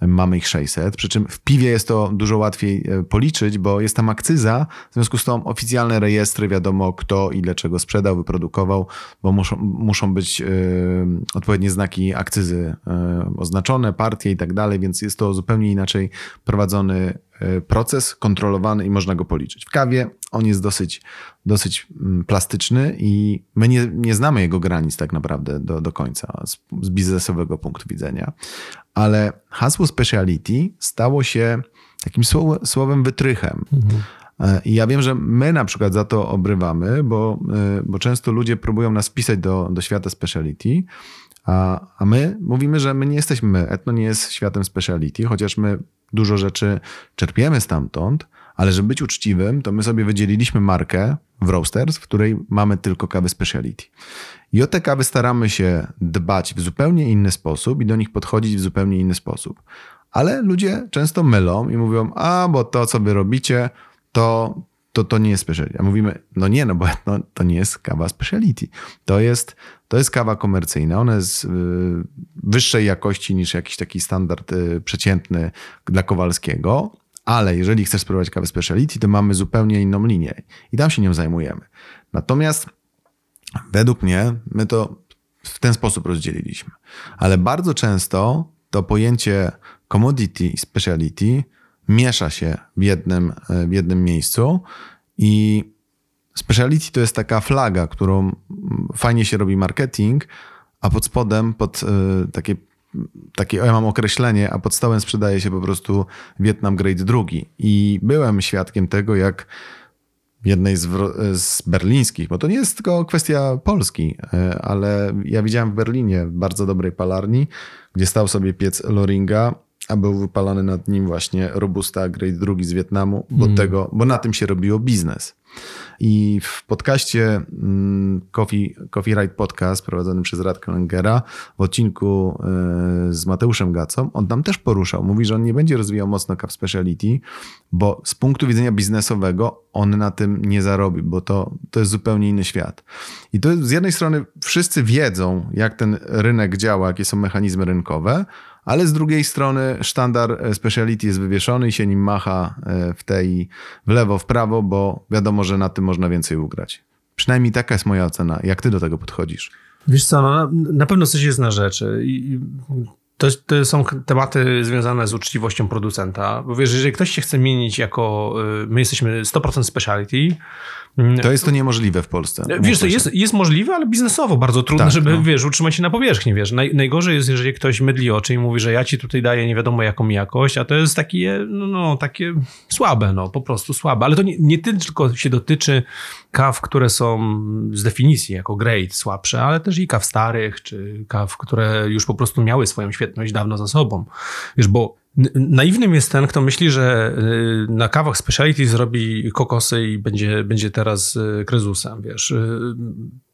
mamy ich 600. Przy czym w piwie jest to dużo łatwiej e, policzyć, bo jest tam akcyza, w związku z tym oficjalne rejestry, wiadomo kto i dlaczego sprzedał, wyprodukował, bo muszą, muszą być y, odpowiednie znaki akcyzy y, oznaczone, partie i tak dalej, więc jest to zupełnie inaczej prowadzony proces, kontrolowany i można go policzyć. W kawie on jest dosyć, dosyć mm, plastyczny i my nie, nie znamy jego granic tak naprawdę do, do końca z, z biznesowego punktu widzenia, ale hasło speciality stało się takim słowem wytrychem. Mhm. E, I ja wiem, że my na przykład za to obrywamy, bo, e, bo często ludzie próbują nas wpisać do, do świata speciality, a, a my mówimy, że my nie jesteśmy, etno nie jest światem speciality, chociaż my dużo rzeczy czerpiemy stamtąd, ale żeby być uczciwym, to my sobie wydzieliliśmy markę w Roasters, w której mamy tylko kawy speciality. I o te kawy staramy się dbać w zupełnie inny sposób i do nich podchodzić w zupełnie inny sposób. Ale ludzie często mylą i mówią, a bo to, co wy robicie, to, to, to nie jest speciality. A mówimy, no nie, no bo no, to nie jest kawa speciality. To jest, to jest kawa komercyjna. Ona jest y, wyższej jakości niż jakiś taki standard y, przeciętny dla Kowalskiego, Ale jeżeli chcesz spróbować kawę speciality, to mamy zupełnie inną linię i tam się nią zajmujemy. Natomiast według mnie my to w ten sposób rozdzieliliśmy. Ale bardzo często to pojęcie commodity i speciality miesza się w jednym, w jednym miejscu i speciality to jest taka flaga, którą fajnie się robi marketing, a pod spodem, pod y, takie, takie ja mam określenie, a pod stołem sprzedaje się po prostu Vietnam Grade drugi. I byłem świadkiem tego, jak w jednej z, z, berlińskich, bo to nie jest tylko kwestia Polski, y, ale ja widziałem w Berlinie w bardzo dobrej palarni, gdzie stał sobie piec Loringa, a był wypalany nad nim właśnie Robusta Grade drugi z Wietnamu, bo, mm. tego, bo na tym się robiło biznes. I w podcaście mm, Coffee, Coffee Ride Podcast prowadzonym przez Radka Langera w odcinku e, z Mateuszem Gacą, on tam też poruszał. Mówi, że on nie będzie rozwijał mocno Cup Speciality, bo z punktu widzenia biznesowego on na tym nie zarobi, bo to, to jest zupełnie inny świat. I to z jednej strony wszyscy wiedzą, jak ten rynek działa, jakie są mechanizmy rynkowe, ale z drugiej strony sztandar e, speciality jest wywieszony i się nim macha e, w tej w lewo, w prawo, bo wiadomo, że na tym można więcej ugrać. Przynajmniej taka jest moja ocena. Jak ty do tego podchodzisz? Wiesz co, no, na pewno coś jest na rzeczy. I to, to, są tematy związane z uczciwością producenta. Bo wiesz, jeżeli ktoś się chce mienić jako, y, my jesteśmy 100% speciality. To jest to niemożliwe w Polsce. Wiesz, to jest, jest możliwe, ale biznesowo bardzo trudno, tak, żeby, no. wiesz, utrzymać się na powierzchni, wiesz. Naj, najgorzej jest, jeżeli ktoś mydli oczy i mówi, że ja ci tutaj daję nie wiadomo jaką jakość, a to jest takie, no, no takie słabe, no, po prostu słabe. Ale to nie, nie tylko się dotyczy kaw, które są z definicji jako grade słabsze, ale też i kaw starych, czy kaw, które już po prostu miały swoją świetność dawno za sobą. Wiesz, bo Naiwnym jest ten, kto myśli, że y, na kawach speciality zrobi kokosy i będzie, będzie teraz y, krezusem, wiesz.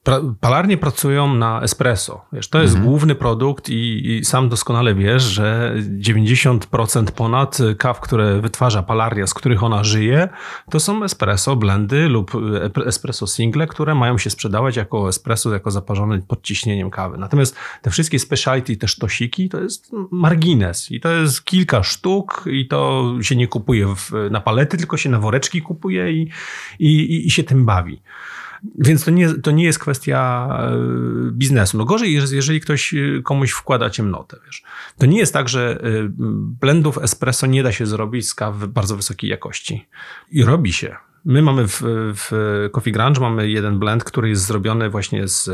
Y, palarnie pracują na espresso. Wiesz, to jest mhm. główny produkt i, i, sam doskonale wiesz, że 90% ponad kaw, które wytwarza palarnia, z których ona żyje, to są espresso blendy lub espresso single, które mają się sprzedawać jako espresso, jako zaparzone pod ciśnieniem kawy. Natomiast te wszystkie specialty, te sztosiki, to jest margines i to jest kilka sztuk i to się nie kupuje w, na palety, tylko się na woreczki kupuje i, i, i się tym bawi. Więc to nie, to nie jest kwestia e, biznesu. No gorzej jest, jeżeli ktoś e, komuś wkłada ciemnotę. Wiesz. To nie jest tak, że e, blendów espresso nie da się zrobić z kaw bardzo wysokiej jakości. I robi się. My mamy w, w Coffee Grunge mamy jeden blend, który jest zrobiony właśnie z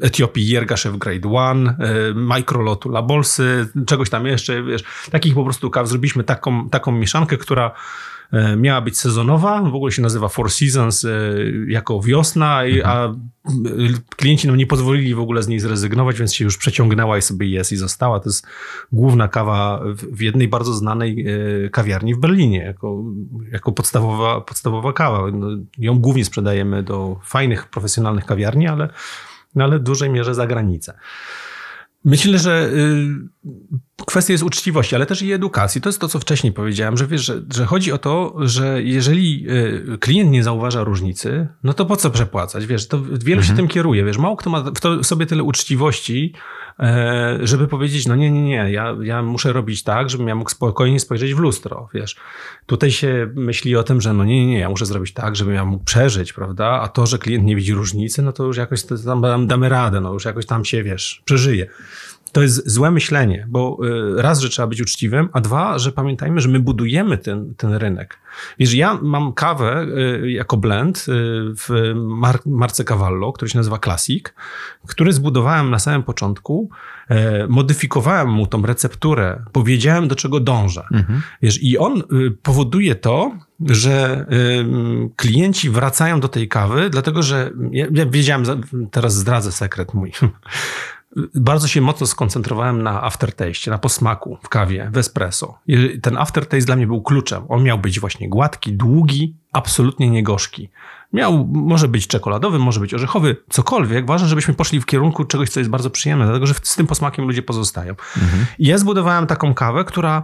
Etiopii Jergashev Grade 1, Microlotu Labolsy, czegoś tam jeszcze, wiesz, takich po prostu kaw. Zrobiliśmy taką, taką mieszankę, która miała być sezonowa, w ogóle się nazywa Four Seasons e, jako wiosna, a e, klienci nam nie pozwolili w ogóle z niej zrezygnować, więc się już przeciągnęła i sobie jest i została. To jest główna kawa w jednej bardzo znanej kawiarni w Berlinie, jako, jako podstawowa, podstawowa kawa. No, ją głównie sprzedajemy do fajnych, profesjonalnych kawiarni, ale, ale w dużej mierze za granicę. Myślę, że y, kwestia jest uczciwości, ale też i edukacji. To jest to, co wcześniej powiedziałem, że wiesz, że, że chodzi o to, że jeżeli y, klient nie zauważa różnicy, no to po co przepłacać? Wiesz, to wielu mhm. się tym kieruje. Wiesz, mało kto ma w sobie tyle uczciwości, E, żeby powiedzieć, no nie, nie, nie, ja, ja muszę robić tak, żebym ja mógł spokojnie spojrzeć w lustro, wiesz. Tutaj się myśli o tym, że no nie, nie, nie, ja muszę zrobić tak, żebym ja mógł przeżyć, prawda, a to, że klient nie widzi różnicy, no to już jakoś tam damy radę, no już jakoś tam się, wiesz, przeżyje to jest złe myślenie, bo y, raz, że trzeba być uczciwym, a dwa, że pamiętajmy, że my budujemy ten, ten rynek. Wiesz, ja mam kawę y, jako blend y, w mar marce Cavallo, który się nazywa Classic, który zbudowałem na samym początku, modyfikowałem mu tą recepturę, powiedziałem do czego dążę. Mhm. Wiesz, i on powoduje to, że klienci wracają do tej kawy, dlatego że ja, ja wiedziałem, teraz zdradzę sekret mój, bardzo się mocno skoncentrowałem na aftertaste, na posmaku w kawie, w espresso. I ten aftertaste dla mnie był kluczem. On miał być właśnie gładki, długi, absolutnie niegorzki. Miał, może być czekoladowy, może być orzechowy, cokolwiek. Ważne, żebyśmy poszli w kierunku czegoś, co jest bardzo przyjemne, dlatego że z tym posmakiem ludzie pozostają. Mhm. I ja zbudowałem taką kawę, która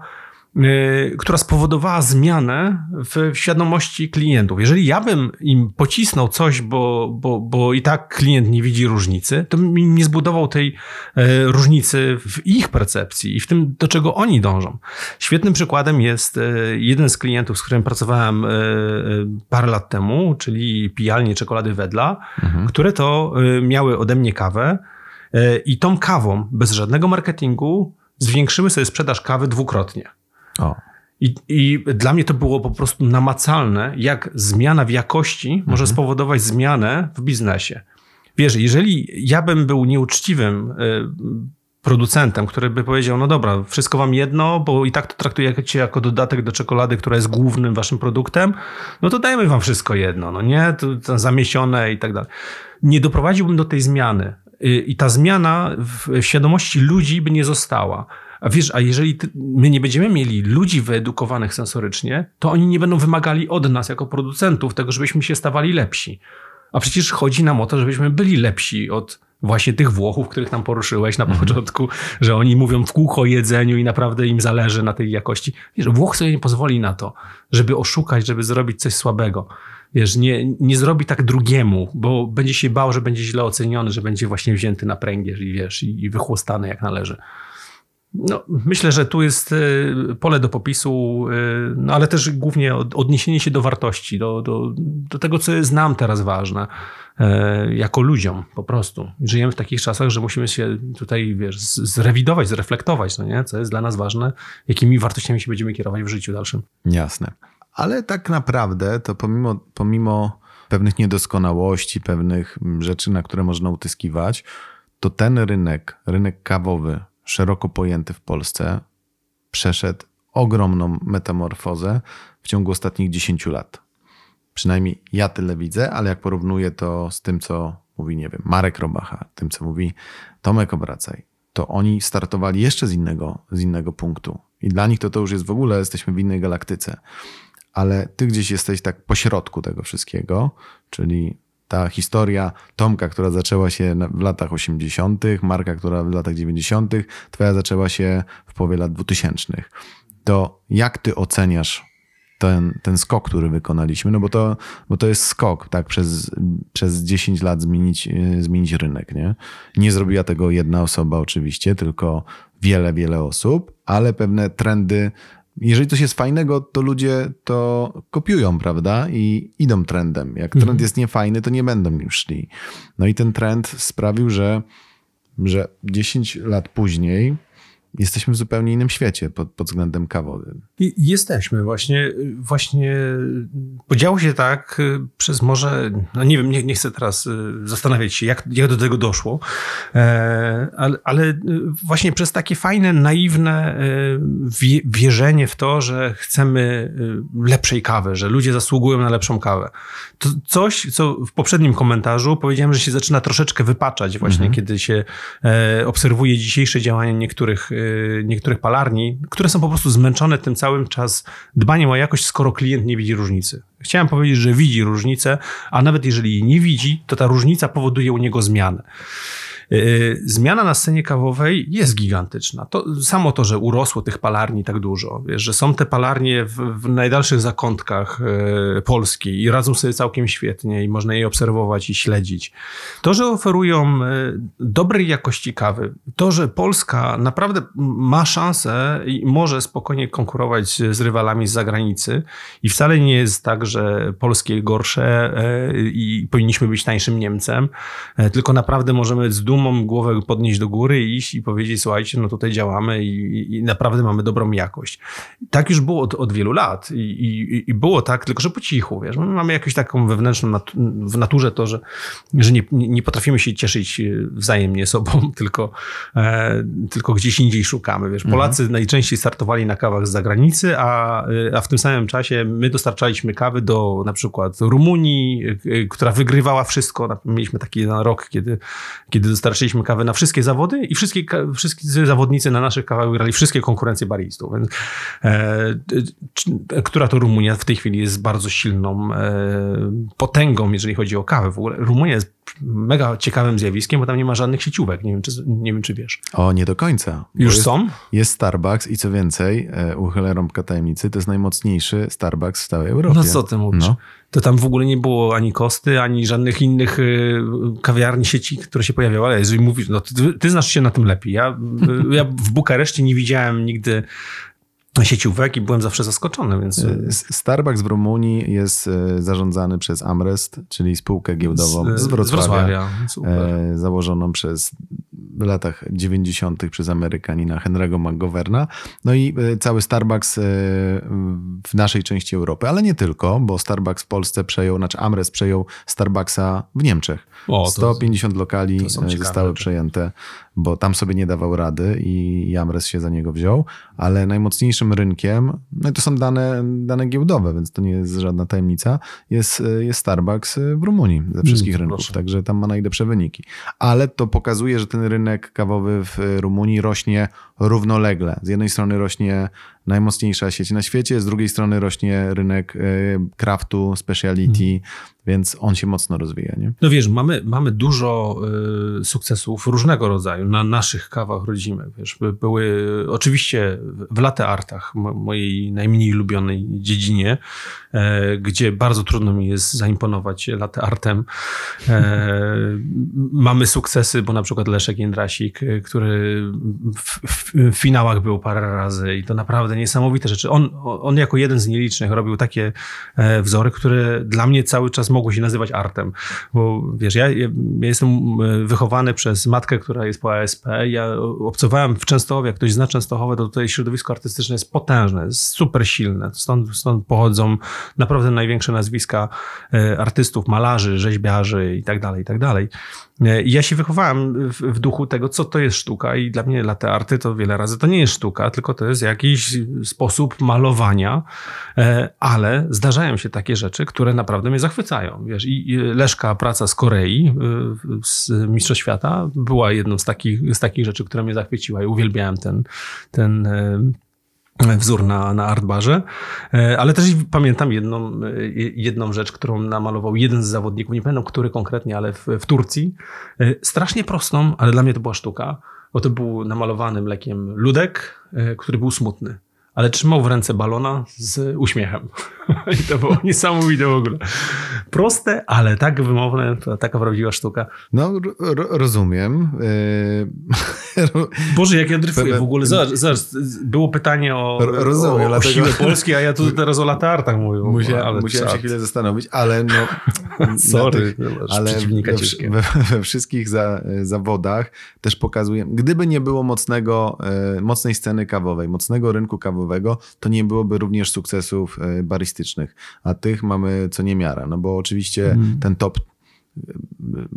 która spowodowała zmianę w świadomości klientów. Jeżeli ja bym im pocisnął coś, bo, bo, bo i tak klient nie widzi różnicy, to bym nie zbudował tej e, różnicy w ich percepcji i w tym, do czego oni dążą. Świetnym przykładem jest e, jeden z klientów, z którym pracowałem e, parę lat temu, czyli pijalnie czekolady Wedla, mhm. które to miały ode mnie kawę i tą kawą bez żadnego marketingu zwiększyły sobie sprzedaż kawy dwukrotnie. O. I, I dla mnie to było po prostu namacalne, jak zmiana w jakości mhm. może spowodować zmianę w biznesie. Wiesz, jeżeli ja bym był nieuczciwym y, producentem, który by powiedział, no dobra, wszystko wam jedno, bo i tak to traktujecie jako dodatek do czekolady, która jest głównym waszym produktem, no to dajemy wam wszystko jedno, no nie, to, to zamiesione i tak dalej. Nie doprowadziłbym do tej zmiany. Y, I ta zmiana w świadomości ludzi by nie została. A wiesz, a jeżeli ty, my nie będziemy mieli ludzi wyedukowanych sensorycznie, to oni nie będą wymagali od nas jako producentów tego, żebyśmy się stawali lepsi. A przecież chodzi nam o to, żebyśmy byli lepsi od właśnie tych Włochów, których tam poruszyłeś na mhm. początku, że oni mówią w kółko o jedzeniu i naprawdę im zależy na tej jakości. Wiesz, Włoch sobie nie pozwoli na to, żeby oszukać, żeby zrobić coś słabego. Wiesz, nie, nie zrobi tak drugiemu, bo będzie się bał, że będzie źle oceniony, że będzie właśnie wzięty na pręgierz i wiesz, i, i wychłostany jak należy. No, myślę, że tu jest y, pole do popisu, y, no ale też głównie odniesienie się do wartości, do, do, do tego, co jest nam teraz ważne, y, jako ludziom po prostu. Żyjemy w takich czasach, że musimy się tutaj, wiesz, zrewidować, zreflektować, no nie? co jest dla nas ważne, jakimi wartościami się będziemy kierować w życiu dalszym. Jasne. Ale tak naprawdę to pomimo, pomimo pewnych niedoskonałości, pewnych rzeczy, na które można utyskiwać, to ten rynek, rynek kawowy, szeroko pojęty w Polsce, przeszedł ogromną metamorfozę w ciągu ostatnich 10 lat. Przynajmniej ja tyle widzę, ale jak porównuję to z tym, co mówi, nie wiem, Marek Robacha, tym, co mówi Tomek Obracaj, to oni startowali jeszcze z innego, z innego punktu. I dla nich to to już jest w ogóle, jesteśmy w innej galaktyce. Ale ty gdzieś jesteś tak pośrodku tego wszystkiego, czyli ta historia Tomka, która zaczęła się w latach 80., Marka, która w latach 90., twoja zaczęła się w połowie lat 2000. To jak ty oceniasz ten, ten skok, który wykonaliśmy? No bo to, bo to jest skok, tak, przez, przez 10 lat zmienić, zmienić rynek, nie? Nie zrobiła tego jedna osoba oczywiście, tylko wiele, wiele osób, ale pewne trendy jeżeli coś jest fajnego, to ludzie to kopiują, prawda? I idą trendem. Jak trend mhm. jest niefajny, to nie będą nim szli. No i ten trend sprawił, że, że 10 lat później jesteśmy w zupełnie innym świecie pod, pod względem kawowym. I jesteśmy. Właśnie, właśnie podziało się tak y, przez może, no nie wiem, nie, nie chcę teraz y, zastanawiać się, jak, jak do tego doszło, e, ale, ale y, właśnie przez takie fajne, naiwne wierzenie w to, że chcemy lepszej kawy, że ludzie zasługują na lepszą kawę. To coś, co w poprzednim komentarzu powiedziałem, że się zaczyna troszeczkę wypaczać właśnie, mhm. kiedy się e, obserwuje dzisiejsze działania niektórych Y, niektórych palarni, które są po prostu zmęczone tym całym czas dbaniem o jakość, skoro klient nie widzi różnicy. Chciałem powiedzieć, że widzi różnicę, a nawet jeżeli jej nie widzi, to ta różnica powoduje u niego zmianę. Y, zmiana na scenie kawowej jest gigantyczna. To samo to, że urosło tych palarni tak dużo, wiesz, że są te palarnie w, w najdalszych zakątkach y, Polski i radzą sobie całkiem świetnie i można je obserwować i śledzić. To, że oferują y, dobrej jakości kawy, to, że Polska naprawdę ma szansę i może spokojnie konkurować z rywalami z zagranicy i wcale nie jest tak, że polskie gorsze i powinniśmy być tańszym Niemcem, tylko naprawdę możemy z dumą dumą głowę podnieść do góry i iść i powiedzieć, słuchajcie, no tutaj działamy i, i naprawdę mamy dobrą jakość. Tak już było od, od wielu lat I, i, i, było tak, tylko że po cichu, wiesz, my mamy jakąś taką wewnętrzną nat w naturze to, że, że nie, nie potrafimy się cieszyć e, wzajemnie sobą, tylko, e, tylko gdzieś indziej szukamy, wiesz. Polacy mhm. najczęściej startowali na kawach z zagranicy, a, e, a w tym samym czasie my dostarczaliśmy kawy do na przykład Rumunii, e, która wygrywała wszystko. Mieliśmy taki rok, kiedy, kiedy dostarczyliśmy kawę na wszystkie zawody i wszystkie, wszyscy zawodnicy na naszych kawach wygrali wszystkie konkurencje baristów. Więc, e, która to Rumunia w tej chwili jest bardzo silną e, potęgą, jeżeli chodzi o kawę. W ogóle Rumunia jest mega ciekawym zjawiskiem, bo tam nie ma żadnych sieciówek. Nie wiem, czy, nie wiem, czy wiesz. O, nie do końca. Już jest, są? Jest Starbucks i co więcej, e, uchylę rąbka tajemnicy, to jest najmocniejszy Starbucks w całej Europie. No co ty mówisz? No. To tam w ogóle nie było ani Kosty, ani żadnych innych y, kawiarni, sieci, które się pojawiały. Ale jeżeli mówisz, no ty, ty znasz się na tym lepiej. Ja, ja w Bukareszcie nie widziałem nigdy sieciówek i byłem zawsze zaskoczony. Więc... E, Starbucks w Rumunii jest zarządzany przez Amrest, czyli spółkę giełdową z, z Wrocławia, z Wrocławia. E, założoną przez latach 90. przez Amerykanina Henry'ego McGoverna. No i cały Starbucks w naszej części Europy, ale nie tylko, bo Starbucks w Polsce przejął, znaczy Amrest przejął Starbucksa w Niemczech. O, 150 lokali zostały przejęte bo tam sobie nie dawał rady i Jamres się za niego wziął, ale najmocniejszym rynkiem, no i to są dane, dane giełdowe, więc to nie jest żadna tajemnica, jest, jest Starbucks w Rumunii ze wszystkich mm, rynków, proszę. także tam ma najlepsze wyniki. Ale to pokazuje, że ten rynek kawowy w Rumunii rośnie równolegle. Z jednej strony rośnie najmocniejsza sieć na świecie, z drugiej strony rośnie rynek e, craftu, speciality, hmm. więc on się mocno rozwija. Nie? No wiesz, mamy, mamy dużo y, sukcesów różnego rodzaju na naszych kawach rodzimych. Wiesz, były oczywiście w latte artach, mojej najmniej ulubionej dziedzinie, e, gdzie bardzo trudno mi jest zaimponować latte artem. E, mamy sukcesy, bo na przykład Leszek Jędrasik, który w, w, w finałach był parę razy i to naprawdę niesamowite rzeczy. On, on jako jeden z nielicznych robił takie e, wzory, które dla mnie cały czas mogły się nazywać artem. Bo wiesz, ja, ja jestem e, wychowany przez matkę, która jest po ASP. Ja obcowałem w Częstochowie, jak ktoś zna Częstochowę, to tutaj środowisko artystyczne jest potężne, jest super silne. Stąd, stąd pochodzą naprawdę największe nazwiska e, artystów, malarzy, rzeźbiarzy i tak dalej, i tak dalej. Ja się wychowałem w, w, duchu tego, co to jest sztuka i dla mnie latte arty to wiele razy to nie jest sztuka, tylko to jest jakiś sposób malowania, e, ale zdarzają się takie rzeczy, które naprawdę mnie zachwycają. Wiesz, i Leszka praca z Korei, e, z Mistrzostw Świata, była jedną z takich, z takich rzeczy, które mnie zachwyciła i uwielbiałem ten, ten e, wzór na, na artbarze, ale też pamiętam jedną, jedną rzecz, którą namalował jeden z zawodników, nie pamiętam który konkretnie, ale w, w Turcji, strasznie prostą, ale dla mnie to była sztuka, bo to był namalowany mlekiem ludek, który był smutny ale trzymał w ręce balona z uśmiechem. I to było niesamowite w ogóle. Proste, ale tak wymowne, to taka prawdziwa sztuka. No, rozumiem. E, Boże, jak ja dryfuję w ogóle. Zobacz, zobacz było pytanie o, rozumiem, o, o siłę Polski, a ja tu teraz o latartach mówię. Musiałem, ale musiałem się chwilę zastanowić, ale no... Sorry, tych, ale we, we, we, wszystkich za, zawodach też pokazuję, gdyby nie było mocnego, e, mocnej sceny kawowej, mocnego rynku kawowego, to nie byłoby również sukcesów e, baristycznych, a tych mamy co niemiara, no bo oczywiście mm. ten top e,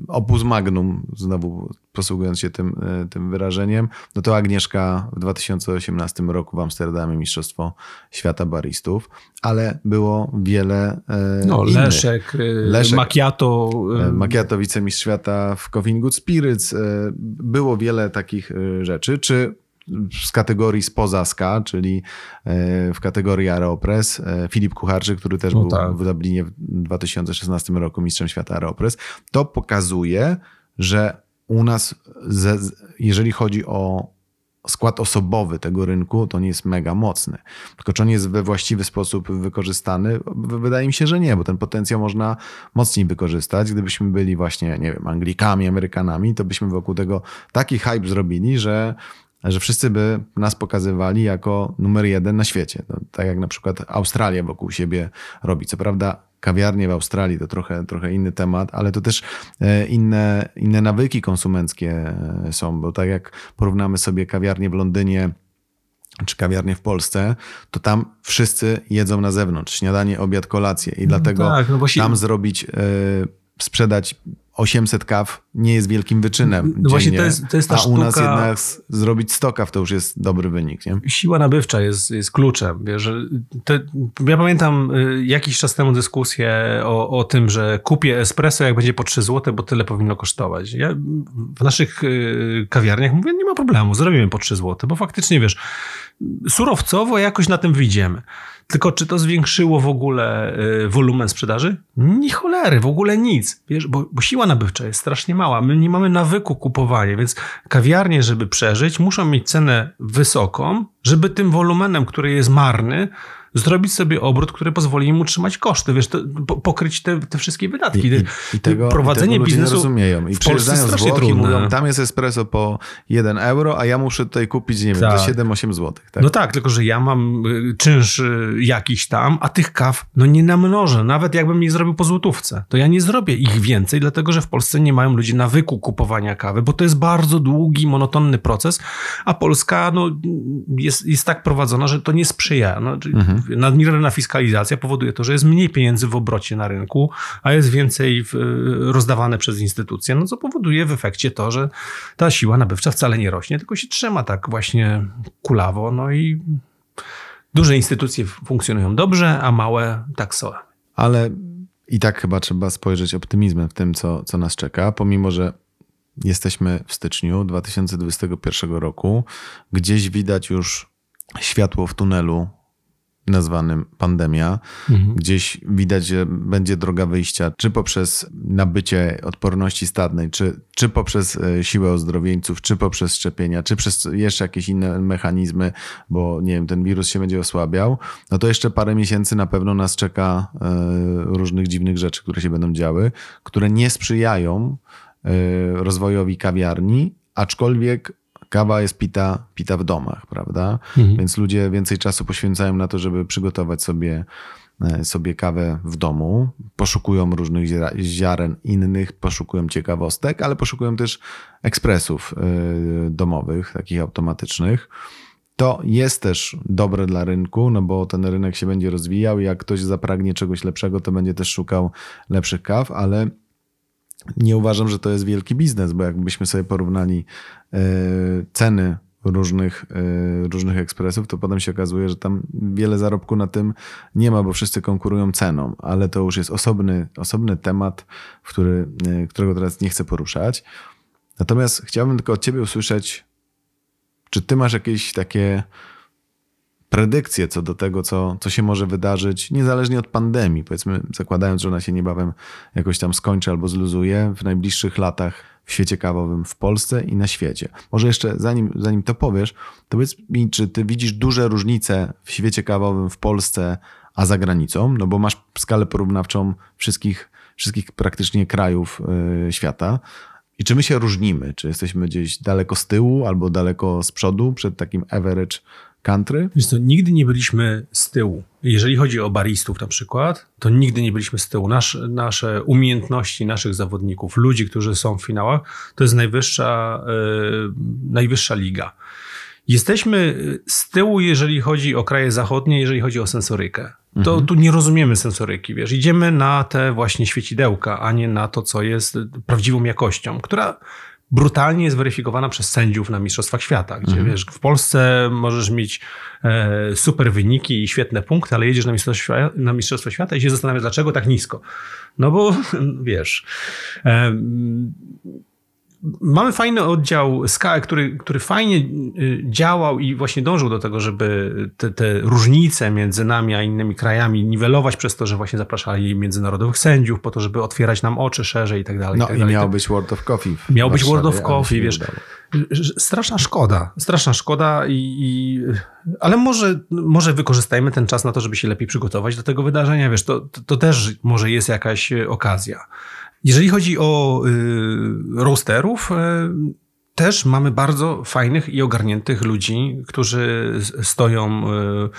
opus magnum, znowu posługując się tym, e, tym wyrażeniem, no to Agnieszka w 2018 roku w Amsterdamie Mistrzostwo Świata Baristów, ale było wiele no, innych. Leszek, Leszek Macchiato. Macchiato, wicemistrz świata w Coffee Good Spirits. Było wiele takich rzeczy. Czy z kategorii spoza SKA, czyli e, w kategorii Aeropress. E, Filip Kucharczyk, który też no był tak. w Dublinie w 2016 roku mistrzem świata Aeropress. To pokazuje, że u nas, jeżeli chodzi o skład osobowy tego rynku, to nie jest mega mocny. Tylko czy on jest we właściwy sposób wykorzystany? Wydaje mi się, że nie, bo ten potencjał można mocniej wykorzystać. Gdybyśmy byli właśnie, nie wiem, Anglikami, Amerykanami, to byśmy wokół tego taki hype zrobili, że że wszyscy by nas pokazywali jako numer jeden na świecie. No, tak jak na przykład Australia wokół siebie robi. Co prawda kawiarnie w Australii to trochę, trochę inny temat, ale to też e, inne, inne nawyki konsumenckie e, są, bo tak jak porównamy sobie kawiarnię w Londynie czy kawiarnię w Polsce, to tam wszyscy jedzą na zewnątrz, śniadanie, obiad, kolację i no dlatego tak, no tam zrobić, yy, sprzedać 800 kaw nie jest wielkim wyczynem. No właśnie to jest, to jest ta a sztuka... u nas jednak zrobić 100 kaw to już jest dobry wynik. Nie? Siła nabywcza jest, jest kluczem. Wiesz, te, ja pamiętam y, jakiś czas temu dyskusję o, o tym, że kupię espresso jak będzie po 3 zł, bo tyle powinno kosztować. Ja w naszych y, kawiarniach mówię, nie ma problemu, zrobimy po 3 zł, bo faktycznie wiesz, surowcowo jakoś na tym wyjdziemy. Tylko czy to zwiększyło w ogóle y, wolumen sprzedaży? Ni cholery, w ogóle nic. Wiesz, bo, bo, siła nabywcza jest strasznie mała. My nie mamy nawyku kupowania, więc kawiarnie, żeby przeżyć, muszą mieć cenę wysoką, żeby tym wolumenem, który jest marny, zrobić sobie obrót, który pozwoli im utrzymać koszty, wiesz, to, pokryć te, te wszystkie wydatki. I, i, i tego, Prowadzenie i tego biznesu nie rozumieją. I jest strasznie Włoch i mówią, tam jest espresso po 1 euro, a ja muszę tutaj kupić, nie wiem, Tak. za 7-8 zł. Tak? No tak, tylko że ja mam y, czynsz y, jakiś tam, a tych kaw no nie namnożę. Nawet jakbym je zrobił po złotówce, to ja nie zrobię ich więcej, dlatego że w Polsce nie mają ludzie nawyku kupowania kawy, bo to jest bardzo długi, monotonny proces, a Polska no, jest, jest tak prowadzona, że to nie sprzyja. No, Nadmierna fiskalizacja powoduje to, że jest mniej pieniędzy w obrocie na rynku, a jest więcej w, rozdawane przez instytucje, no co powoduje w efekcie to, że ta siła nabywcza wcale nie rośnie, tylko się trzyma tak właśnie kulawo, no i duże instytucje funkcjonują dobrze, a małe tak są. Ale i tak chyba trzeba spojrzeć optymizmem w tym, co, co nas czeka, pomimo że jesteśmy w styczniu 2021 roku, gdzieś widać już światło w tunelu nazwanym pandemia. Mhm. Gdzieś widać, że będzie droga wyjścia, czy poprzez nabycie odporności stadnej, czy, czy poprzez e, siłę ozdrowieńców, czy poprzez szczepienia, czy przez jeszcze jakieś inne mechanizmy, bo nie wiem, ten wirus się będzie osłabiał, no to jeszcze parę miesięcy na pewno nas czeka e, różnych dziwnych rzeczy, które się będą działy, które nie sprzyjają e, rozwojowi kawiarni, aczkolwiek kawa jest pita, pita w domach, prawda? Mhm. Więc ludzie więcej czasu poświęcają na to, żeby przygotować sobie, e, sobie kawę w domu. Poszukują różnych zia- ziaren innych, poszukują ciekawostek, ale poszukują też ekspresów e, domowych, takich automatycznych. To jest też dobre dla rynku, no bo ten rynek się będzie rozwijał i jak ktoś zapragnie czegoś lepszego, to będzie też szukał lepszych kaw, ale nie uważam, że to jest wielki biznes, bo jakbyśmy sobie porównali e, ceny różnych, e, różnych ekspresów, to potem się okazuje, że tam wiele zarobku na tym nie ma, bo wszyscy konkurują ceną, ale to już jest osobny, osobny temat, który, e, którego teraz nie chcę poruszać. Natomiast chciałbym tylko od ciebie usłyszeć, czy ty masz jakieś takie predykcje co do tego, co, co się może wydarzyć, niezależnie od pandemii, powiedzmy, zakładając, że ona się niebawem jakoś tam skończy albo zluzuje w najbliższych latach w świecie kawowym w Polsce i na świecie. Może jeszcze zanim, zanim to powiesz, to powiedz mi, czy ty widzisz duże różnice w świecie kawowym w Polsce, a za granicą, no bo masz skalę porównawczą wszystkich, wszystkich praktycznie krajów yy, świata. I czy my się różnimy? Czy jesteśmy gdzieś daleko z tyłu albo daleko z przodu przed takim average country? Wiesz co, nigdy nie byliśmy z tyłu. Jeżeli chodzi o baristów na przykład, to nigdy nie byliśmy z tyłu. Nasz, nasze umiejętności naszych zawodników, ludzi, którzy są w finałach, to jest najwyższa, yy, najwyższa liga. Jesteśmy z tyłu, jeżeli chodzi o kraje zachodnie, jeżeli chodzi o sensorykę. To Mhm. tu nie rozumiemy sensoryki, wiesz. Idziemy na te właśnie świecidełka, a nie na to, co jest prawdziwą jakością, która brutalnie jest weryfikowana przez sędziów na Mistrzostwach Świata, gdzie wiesz, w Polsce możesz mieć e, super wyniki i świetne punkty, ale jedziesz na Mistrzostwo, Świa- na Mistrzostwo Świata i się zastanawiasz, dlaczego tak nisko. No bo wiesz. E, Mamy fajny oddział SKE, który, który fajnie y, działał i właśnie dążył do tego, żeby te, te różnice między nami a innymi krajami niwelować przez to, że właśnie zapraszali międzynarodowych sędziów po to, żeby otwierać nam oczy szerzej i tak dalej. No tak i dalej. miał być World of Coffee. Miał być World of Coffee, wiesz. Straszna szkoda, straszna szkoda i, i ale może, może wykorzystajmy ten czas na to, żeby się lepiej przygotować do tego wydarzenia, wiesz, to, to, to też może jest jakaś okazja. Jeżeli chodzi o y, roasterów, y, też mamy bardzo fajnych i ogarniętych ludzi, którzy stoją y,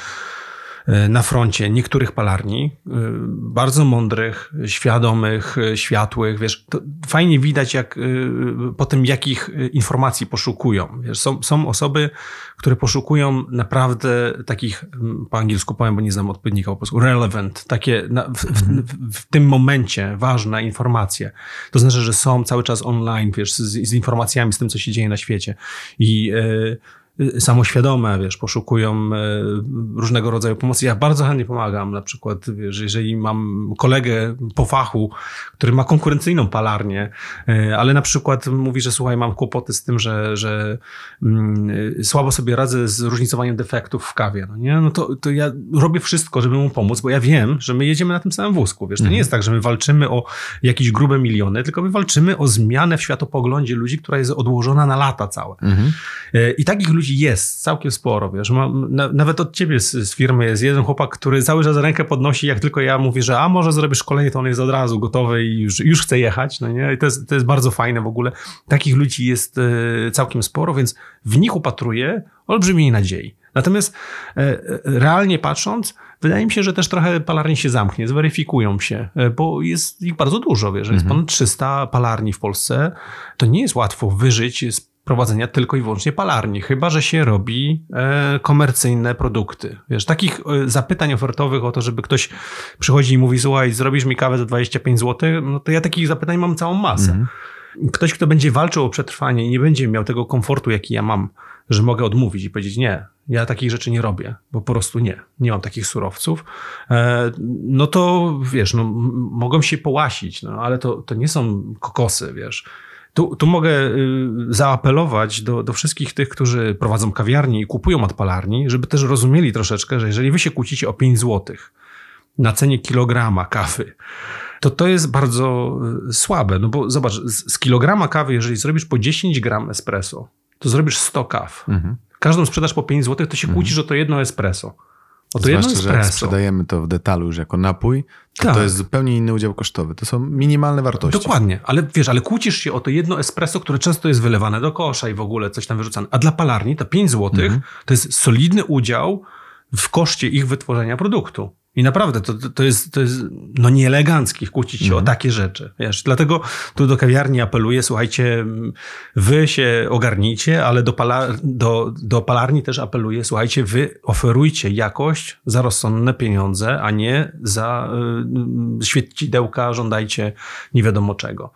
na froncie niektórych palarni, y, bardzo mądrych, świadomych, y, światłych, wiesz, to fajnie widać jak, po tym, jakich informacji poszukują. Wiesz, są, są osoby, które poszukują naprawdę takich, po angielsku powiem, bo nie znam odpowiednika po polsku, relevant, takie na, w, w, w, w tym momencie ważne informacje. To znaczy, że są cały czas online, wiesz, z, z informacjami, z tym, co się dzieje na świecie. I y, y, samoświadome, wiesz, poszukują różnego rodzaju pomocy. Ja bardzo chętnie pomagam, na przykład, wiesz, jeżeli mam kolegę po fachu, który ma konkurencyjną palarnię, ale na przykład mówi, że słuchaj, mam kłopoty z tym, że, że mm, słabo sobie radzę z różnicowaniem defektów w kawie, no nie? No to, to ja robię wszystko, żeby mu pomóc, bo ja wiem, że my jedziemy na tym samym wózku, wiesz, to nie mhm. jest tak, że my walczymy o jakieś grube miliony, tylko my walczymy o zmianę w światopoglądzie ludzi, która jest odłożona na lata całe. Mhm. I takich ludzi jest całkiem sporo, wiesz. Mam, na, nawet od ciebie z, z, firmy jest jeden chłopak, który cały czas rękę podnosi, jak tylko ja mówię, że a może zrobię szkolenie, to on jest od razu gotowy i już, już chce jechać, no nie? I to jest, to jest bardzo fajne w ogóle. Takich ludzi jest e, całkiem sporo, więc w nich upatruję olbrzymiej nadziei. Natomiast e, realnie patrząc, wydaje mi się, że też trochę palarni się zamknie, zweryfikują się, e, bo jest ich bardzo dużo, wiesz, mhm. jest ponad 300 palarni w Polsce. To nie jest łatwo wyżyć z prowadzenia tylko i wyłącznie palarni, chyba że się robi e, komercyjne produkty. Wiesz, takich zapytań ofertowych o to, żeby ktoś przychodzi i mówi, słuchaj, zrobisz mi kawę za 25 zł, no to ja takich zapytań mam całą masę. Mhm. Ktoś, kto będzie walczył o przetrwanie i nie będzie miał tego komfortu, jaki ja mam, że mogę odmówić i powiedzieć nie, ja takich rzeczy nie robię, bo po prostu nie, nie mam takich surowców, e, no to wiesz, no, mogą się połasić, no, ale to, to nie są kokosy, wiesz. Tu, tu mogę y, zaapelować do, do wszystkich tych, którzy prowadzą kawiarnie i kupują od palarni, żeby też rozumieli troszeczkę, że jeżeli wy się kłócicie o 5 złotych na cenie kilograma kawy, to to jest bardzo y, słabe. No bo zobacz, z, z kilograma kawy, jeżeli zrobisz po 10 gram espresso, to zrobisz 100 kaw. Mhm. Każdą sprzedaż po 5 zł, to się mhm. kłócisz o to jedno espresso. O to Zwłaszcza, że jak sprzedajemy to w detalu już jako napój, to, tak. to jest zupełnie inny udział kosztowy. To są minimalne wartości. Dokładnie, ale wiesz, ale kłócisz się o to jedno espresso, które często jest wylewane do kosza i w ogóle coś tam wyrzucane. A dla palarni to 5 zł mhm. to jest solidny udział w koszcie ich wytworzenia produktu. I naprawdę to, to, jest, to jest no nieelegancki kłócić się mm. o mhm. takie rzeczy. Wiesz, dlatego tu do kawiarni apeluję, słuchajcie, wy się ogarnijcie, ale do, pala, do, do palarni też apeluję, słuchajcie, wy oferujcie jakość za rozsądne pieniądze, a nie za y, świecidełka, żądajcie nie wiadomo czego.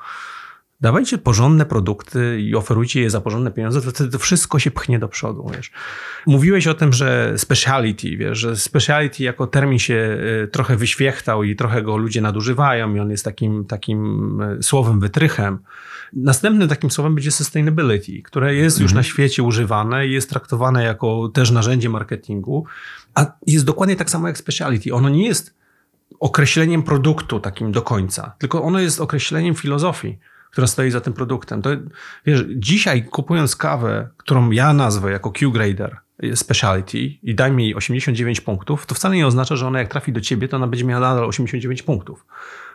Dawajcie porządne produkty i oferujcie je za porządne pieniądze, to wtedy wszystko się pchnie do przodu, wiesz. Mówiłeś o tym, że speciality, wiesz, że speciality jako termin się y, trochę wyświechtał i trochę go ludzie nadużywają i on jest takim, takim y, słowem wytrychem. Następnym takim słowem będzie sustainability, które jest już mhm. na świecie używane i jest traktowane jako też narzędzie marketingu, a jest dokładnie tak samo jak speciality. Ono nie jest określeniem produktu takim do końca, tylko ono jest określeniem filozofii która stoi za tym produktem. To, wiesz, dzisiaj kupując kawę, którą ja nazwę jako Q-Grader, speciality i daj mi 89 punktów, to wcale nie oznacza, że ona jak trafi do ciebie, to ona będzie miała nadal 89 punktów.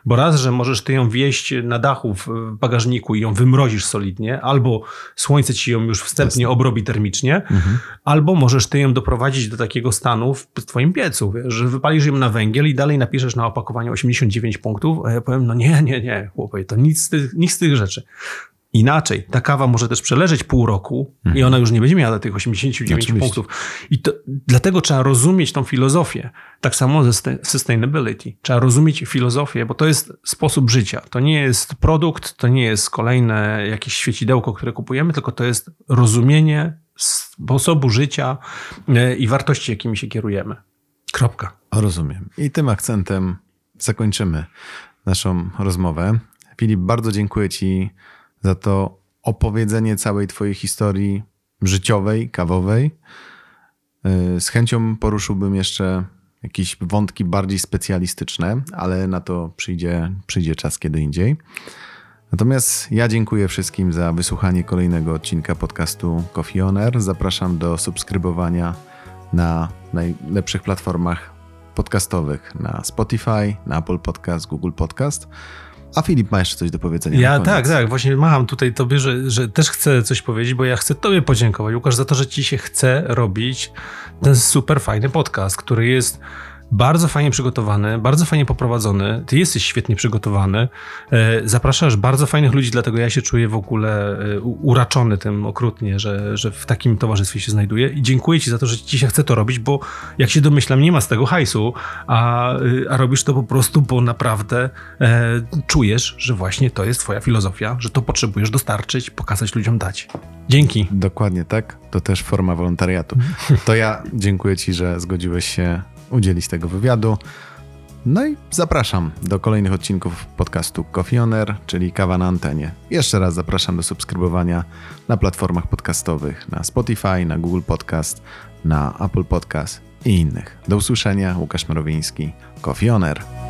Bo raz, że możesz ty ją wieść na dachu w bagażniku i ją wymrozisz solidnie, albo słońce ci ją już wstępnie obrobi termicznie, mhm. albo możesz ty ją doprowadzić do takiego stanu w twoim piecu, wiesz, że wypalisz ją na węgiel i dalej napiszesz na opakowaniu 89 punktów, a ja powiem, no nie, nie, nie, chłopie, to nic nic z tych rzeczy. Inaczej, ta kawa może też przeleżeć pół roku mhm. i ona już nie będzie miała tych 89 Oczywiście. punktów. I to, dlatego trzeba rozumieć tą filozofię. Tak samo ze sustainability. Trzeba rozumieć filozofię, bo to jest sposób życia. To nie jest produkt, to nie jest kolejne jakieś świecidełko, które kupujemy, tylko to jest rozumienie sposobu życia e, i wartości, jakimi się kierujemy. Kropka. Rozumiem. I tym akcentem zakończymy naszą rozmowę. Filip, bardzo dziękuję Ci za to opowiedzenie całej Twojej historii życiowej, kawowej. Y, z chęcią poruszyłbym jeszcze jakieś wątki bardziej specjalistyczne, ale na to przyjdzie, przyjdzie czas kiedy indziej. Natomiast ja dziękuję wszystkim za wysłuchanie kolejnego odcinka podcastu Coffee On. Zapraszam do subskrybowania na najlepszych platformach podcastowych na Spotify, na Apple Podcast, Google Podcast a Filip ma jeszcze coś do powiedzenia. Ja tak, tak. Właśnie mam tutaj tobie, że, że też chcę coś powiedzieć, bo ja chcę tobie podziękować, Łukasz, za to, że ci się chce robić ten super fajny podcast, który jest bardzo fajnie przygotowany, bardzo fajnie poprowadzony. Ty jesteś świetnie przygotowany. E, zapraszasz bardzo fajnych ludzi, dlatego ja się czuję w ogóle e, uraczony tym okrutnie, że, że w takim towarzystwie się znajduję. I dziękuję Ci za to, że dzisiaj chcę to robić, bo jak się domyślam, nie ma z tego hajsu, a, a robisz to po prostu, bo naprawdę e, czujesz, że właśnie to jest Twoja filozofia, że to potrzebujesz dostarczyć, pokazać ludziom, dać. Dzięki. Dokładnie tak. To też forma wolontariatu. To ja dziękuję Ci, że zgodziłeś się udzielić tego wywiadu. No i zapraszam do kolejnych odcinków podcastu Coffee Air, czyli Kawa na antenie. Jeszcze raz zapraszam do subskrybowania na platformach podcastowych, na Spotify, na Google Podcast, na Apple Podcast i innych. Do usłyszenia, Łukasz Mrowiński, Coffee Air.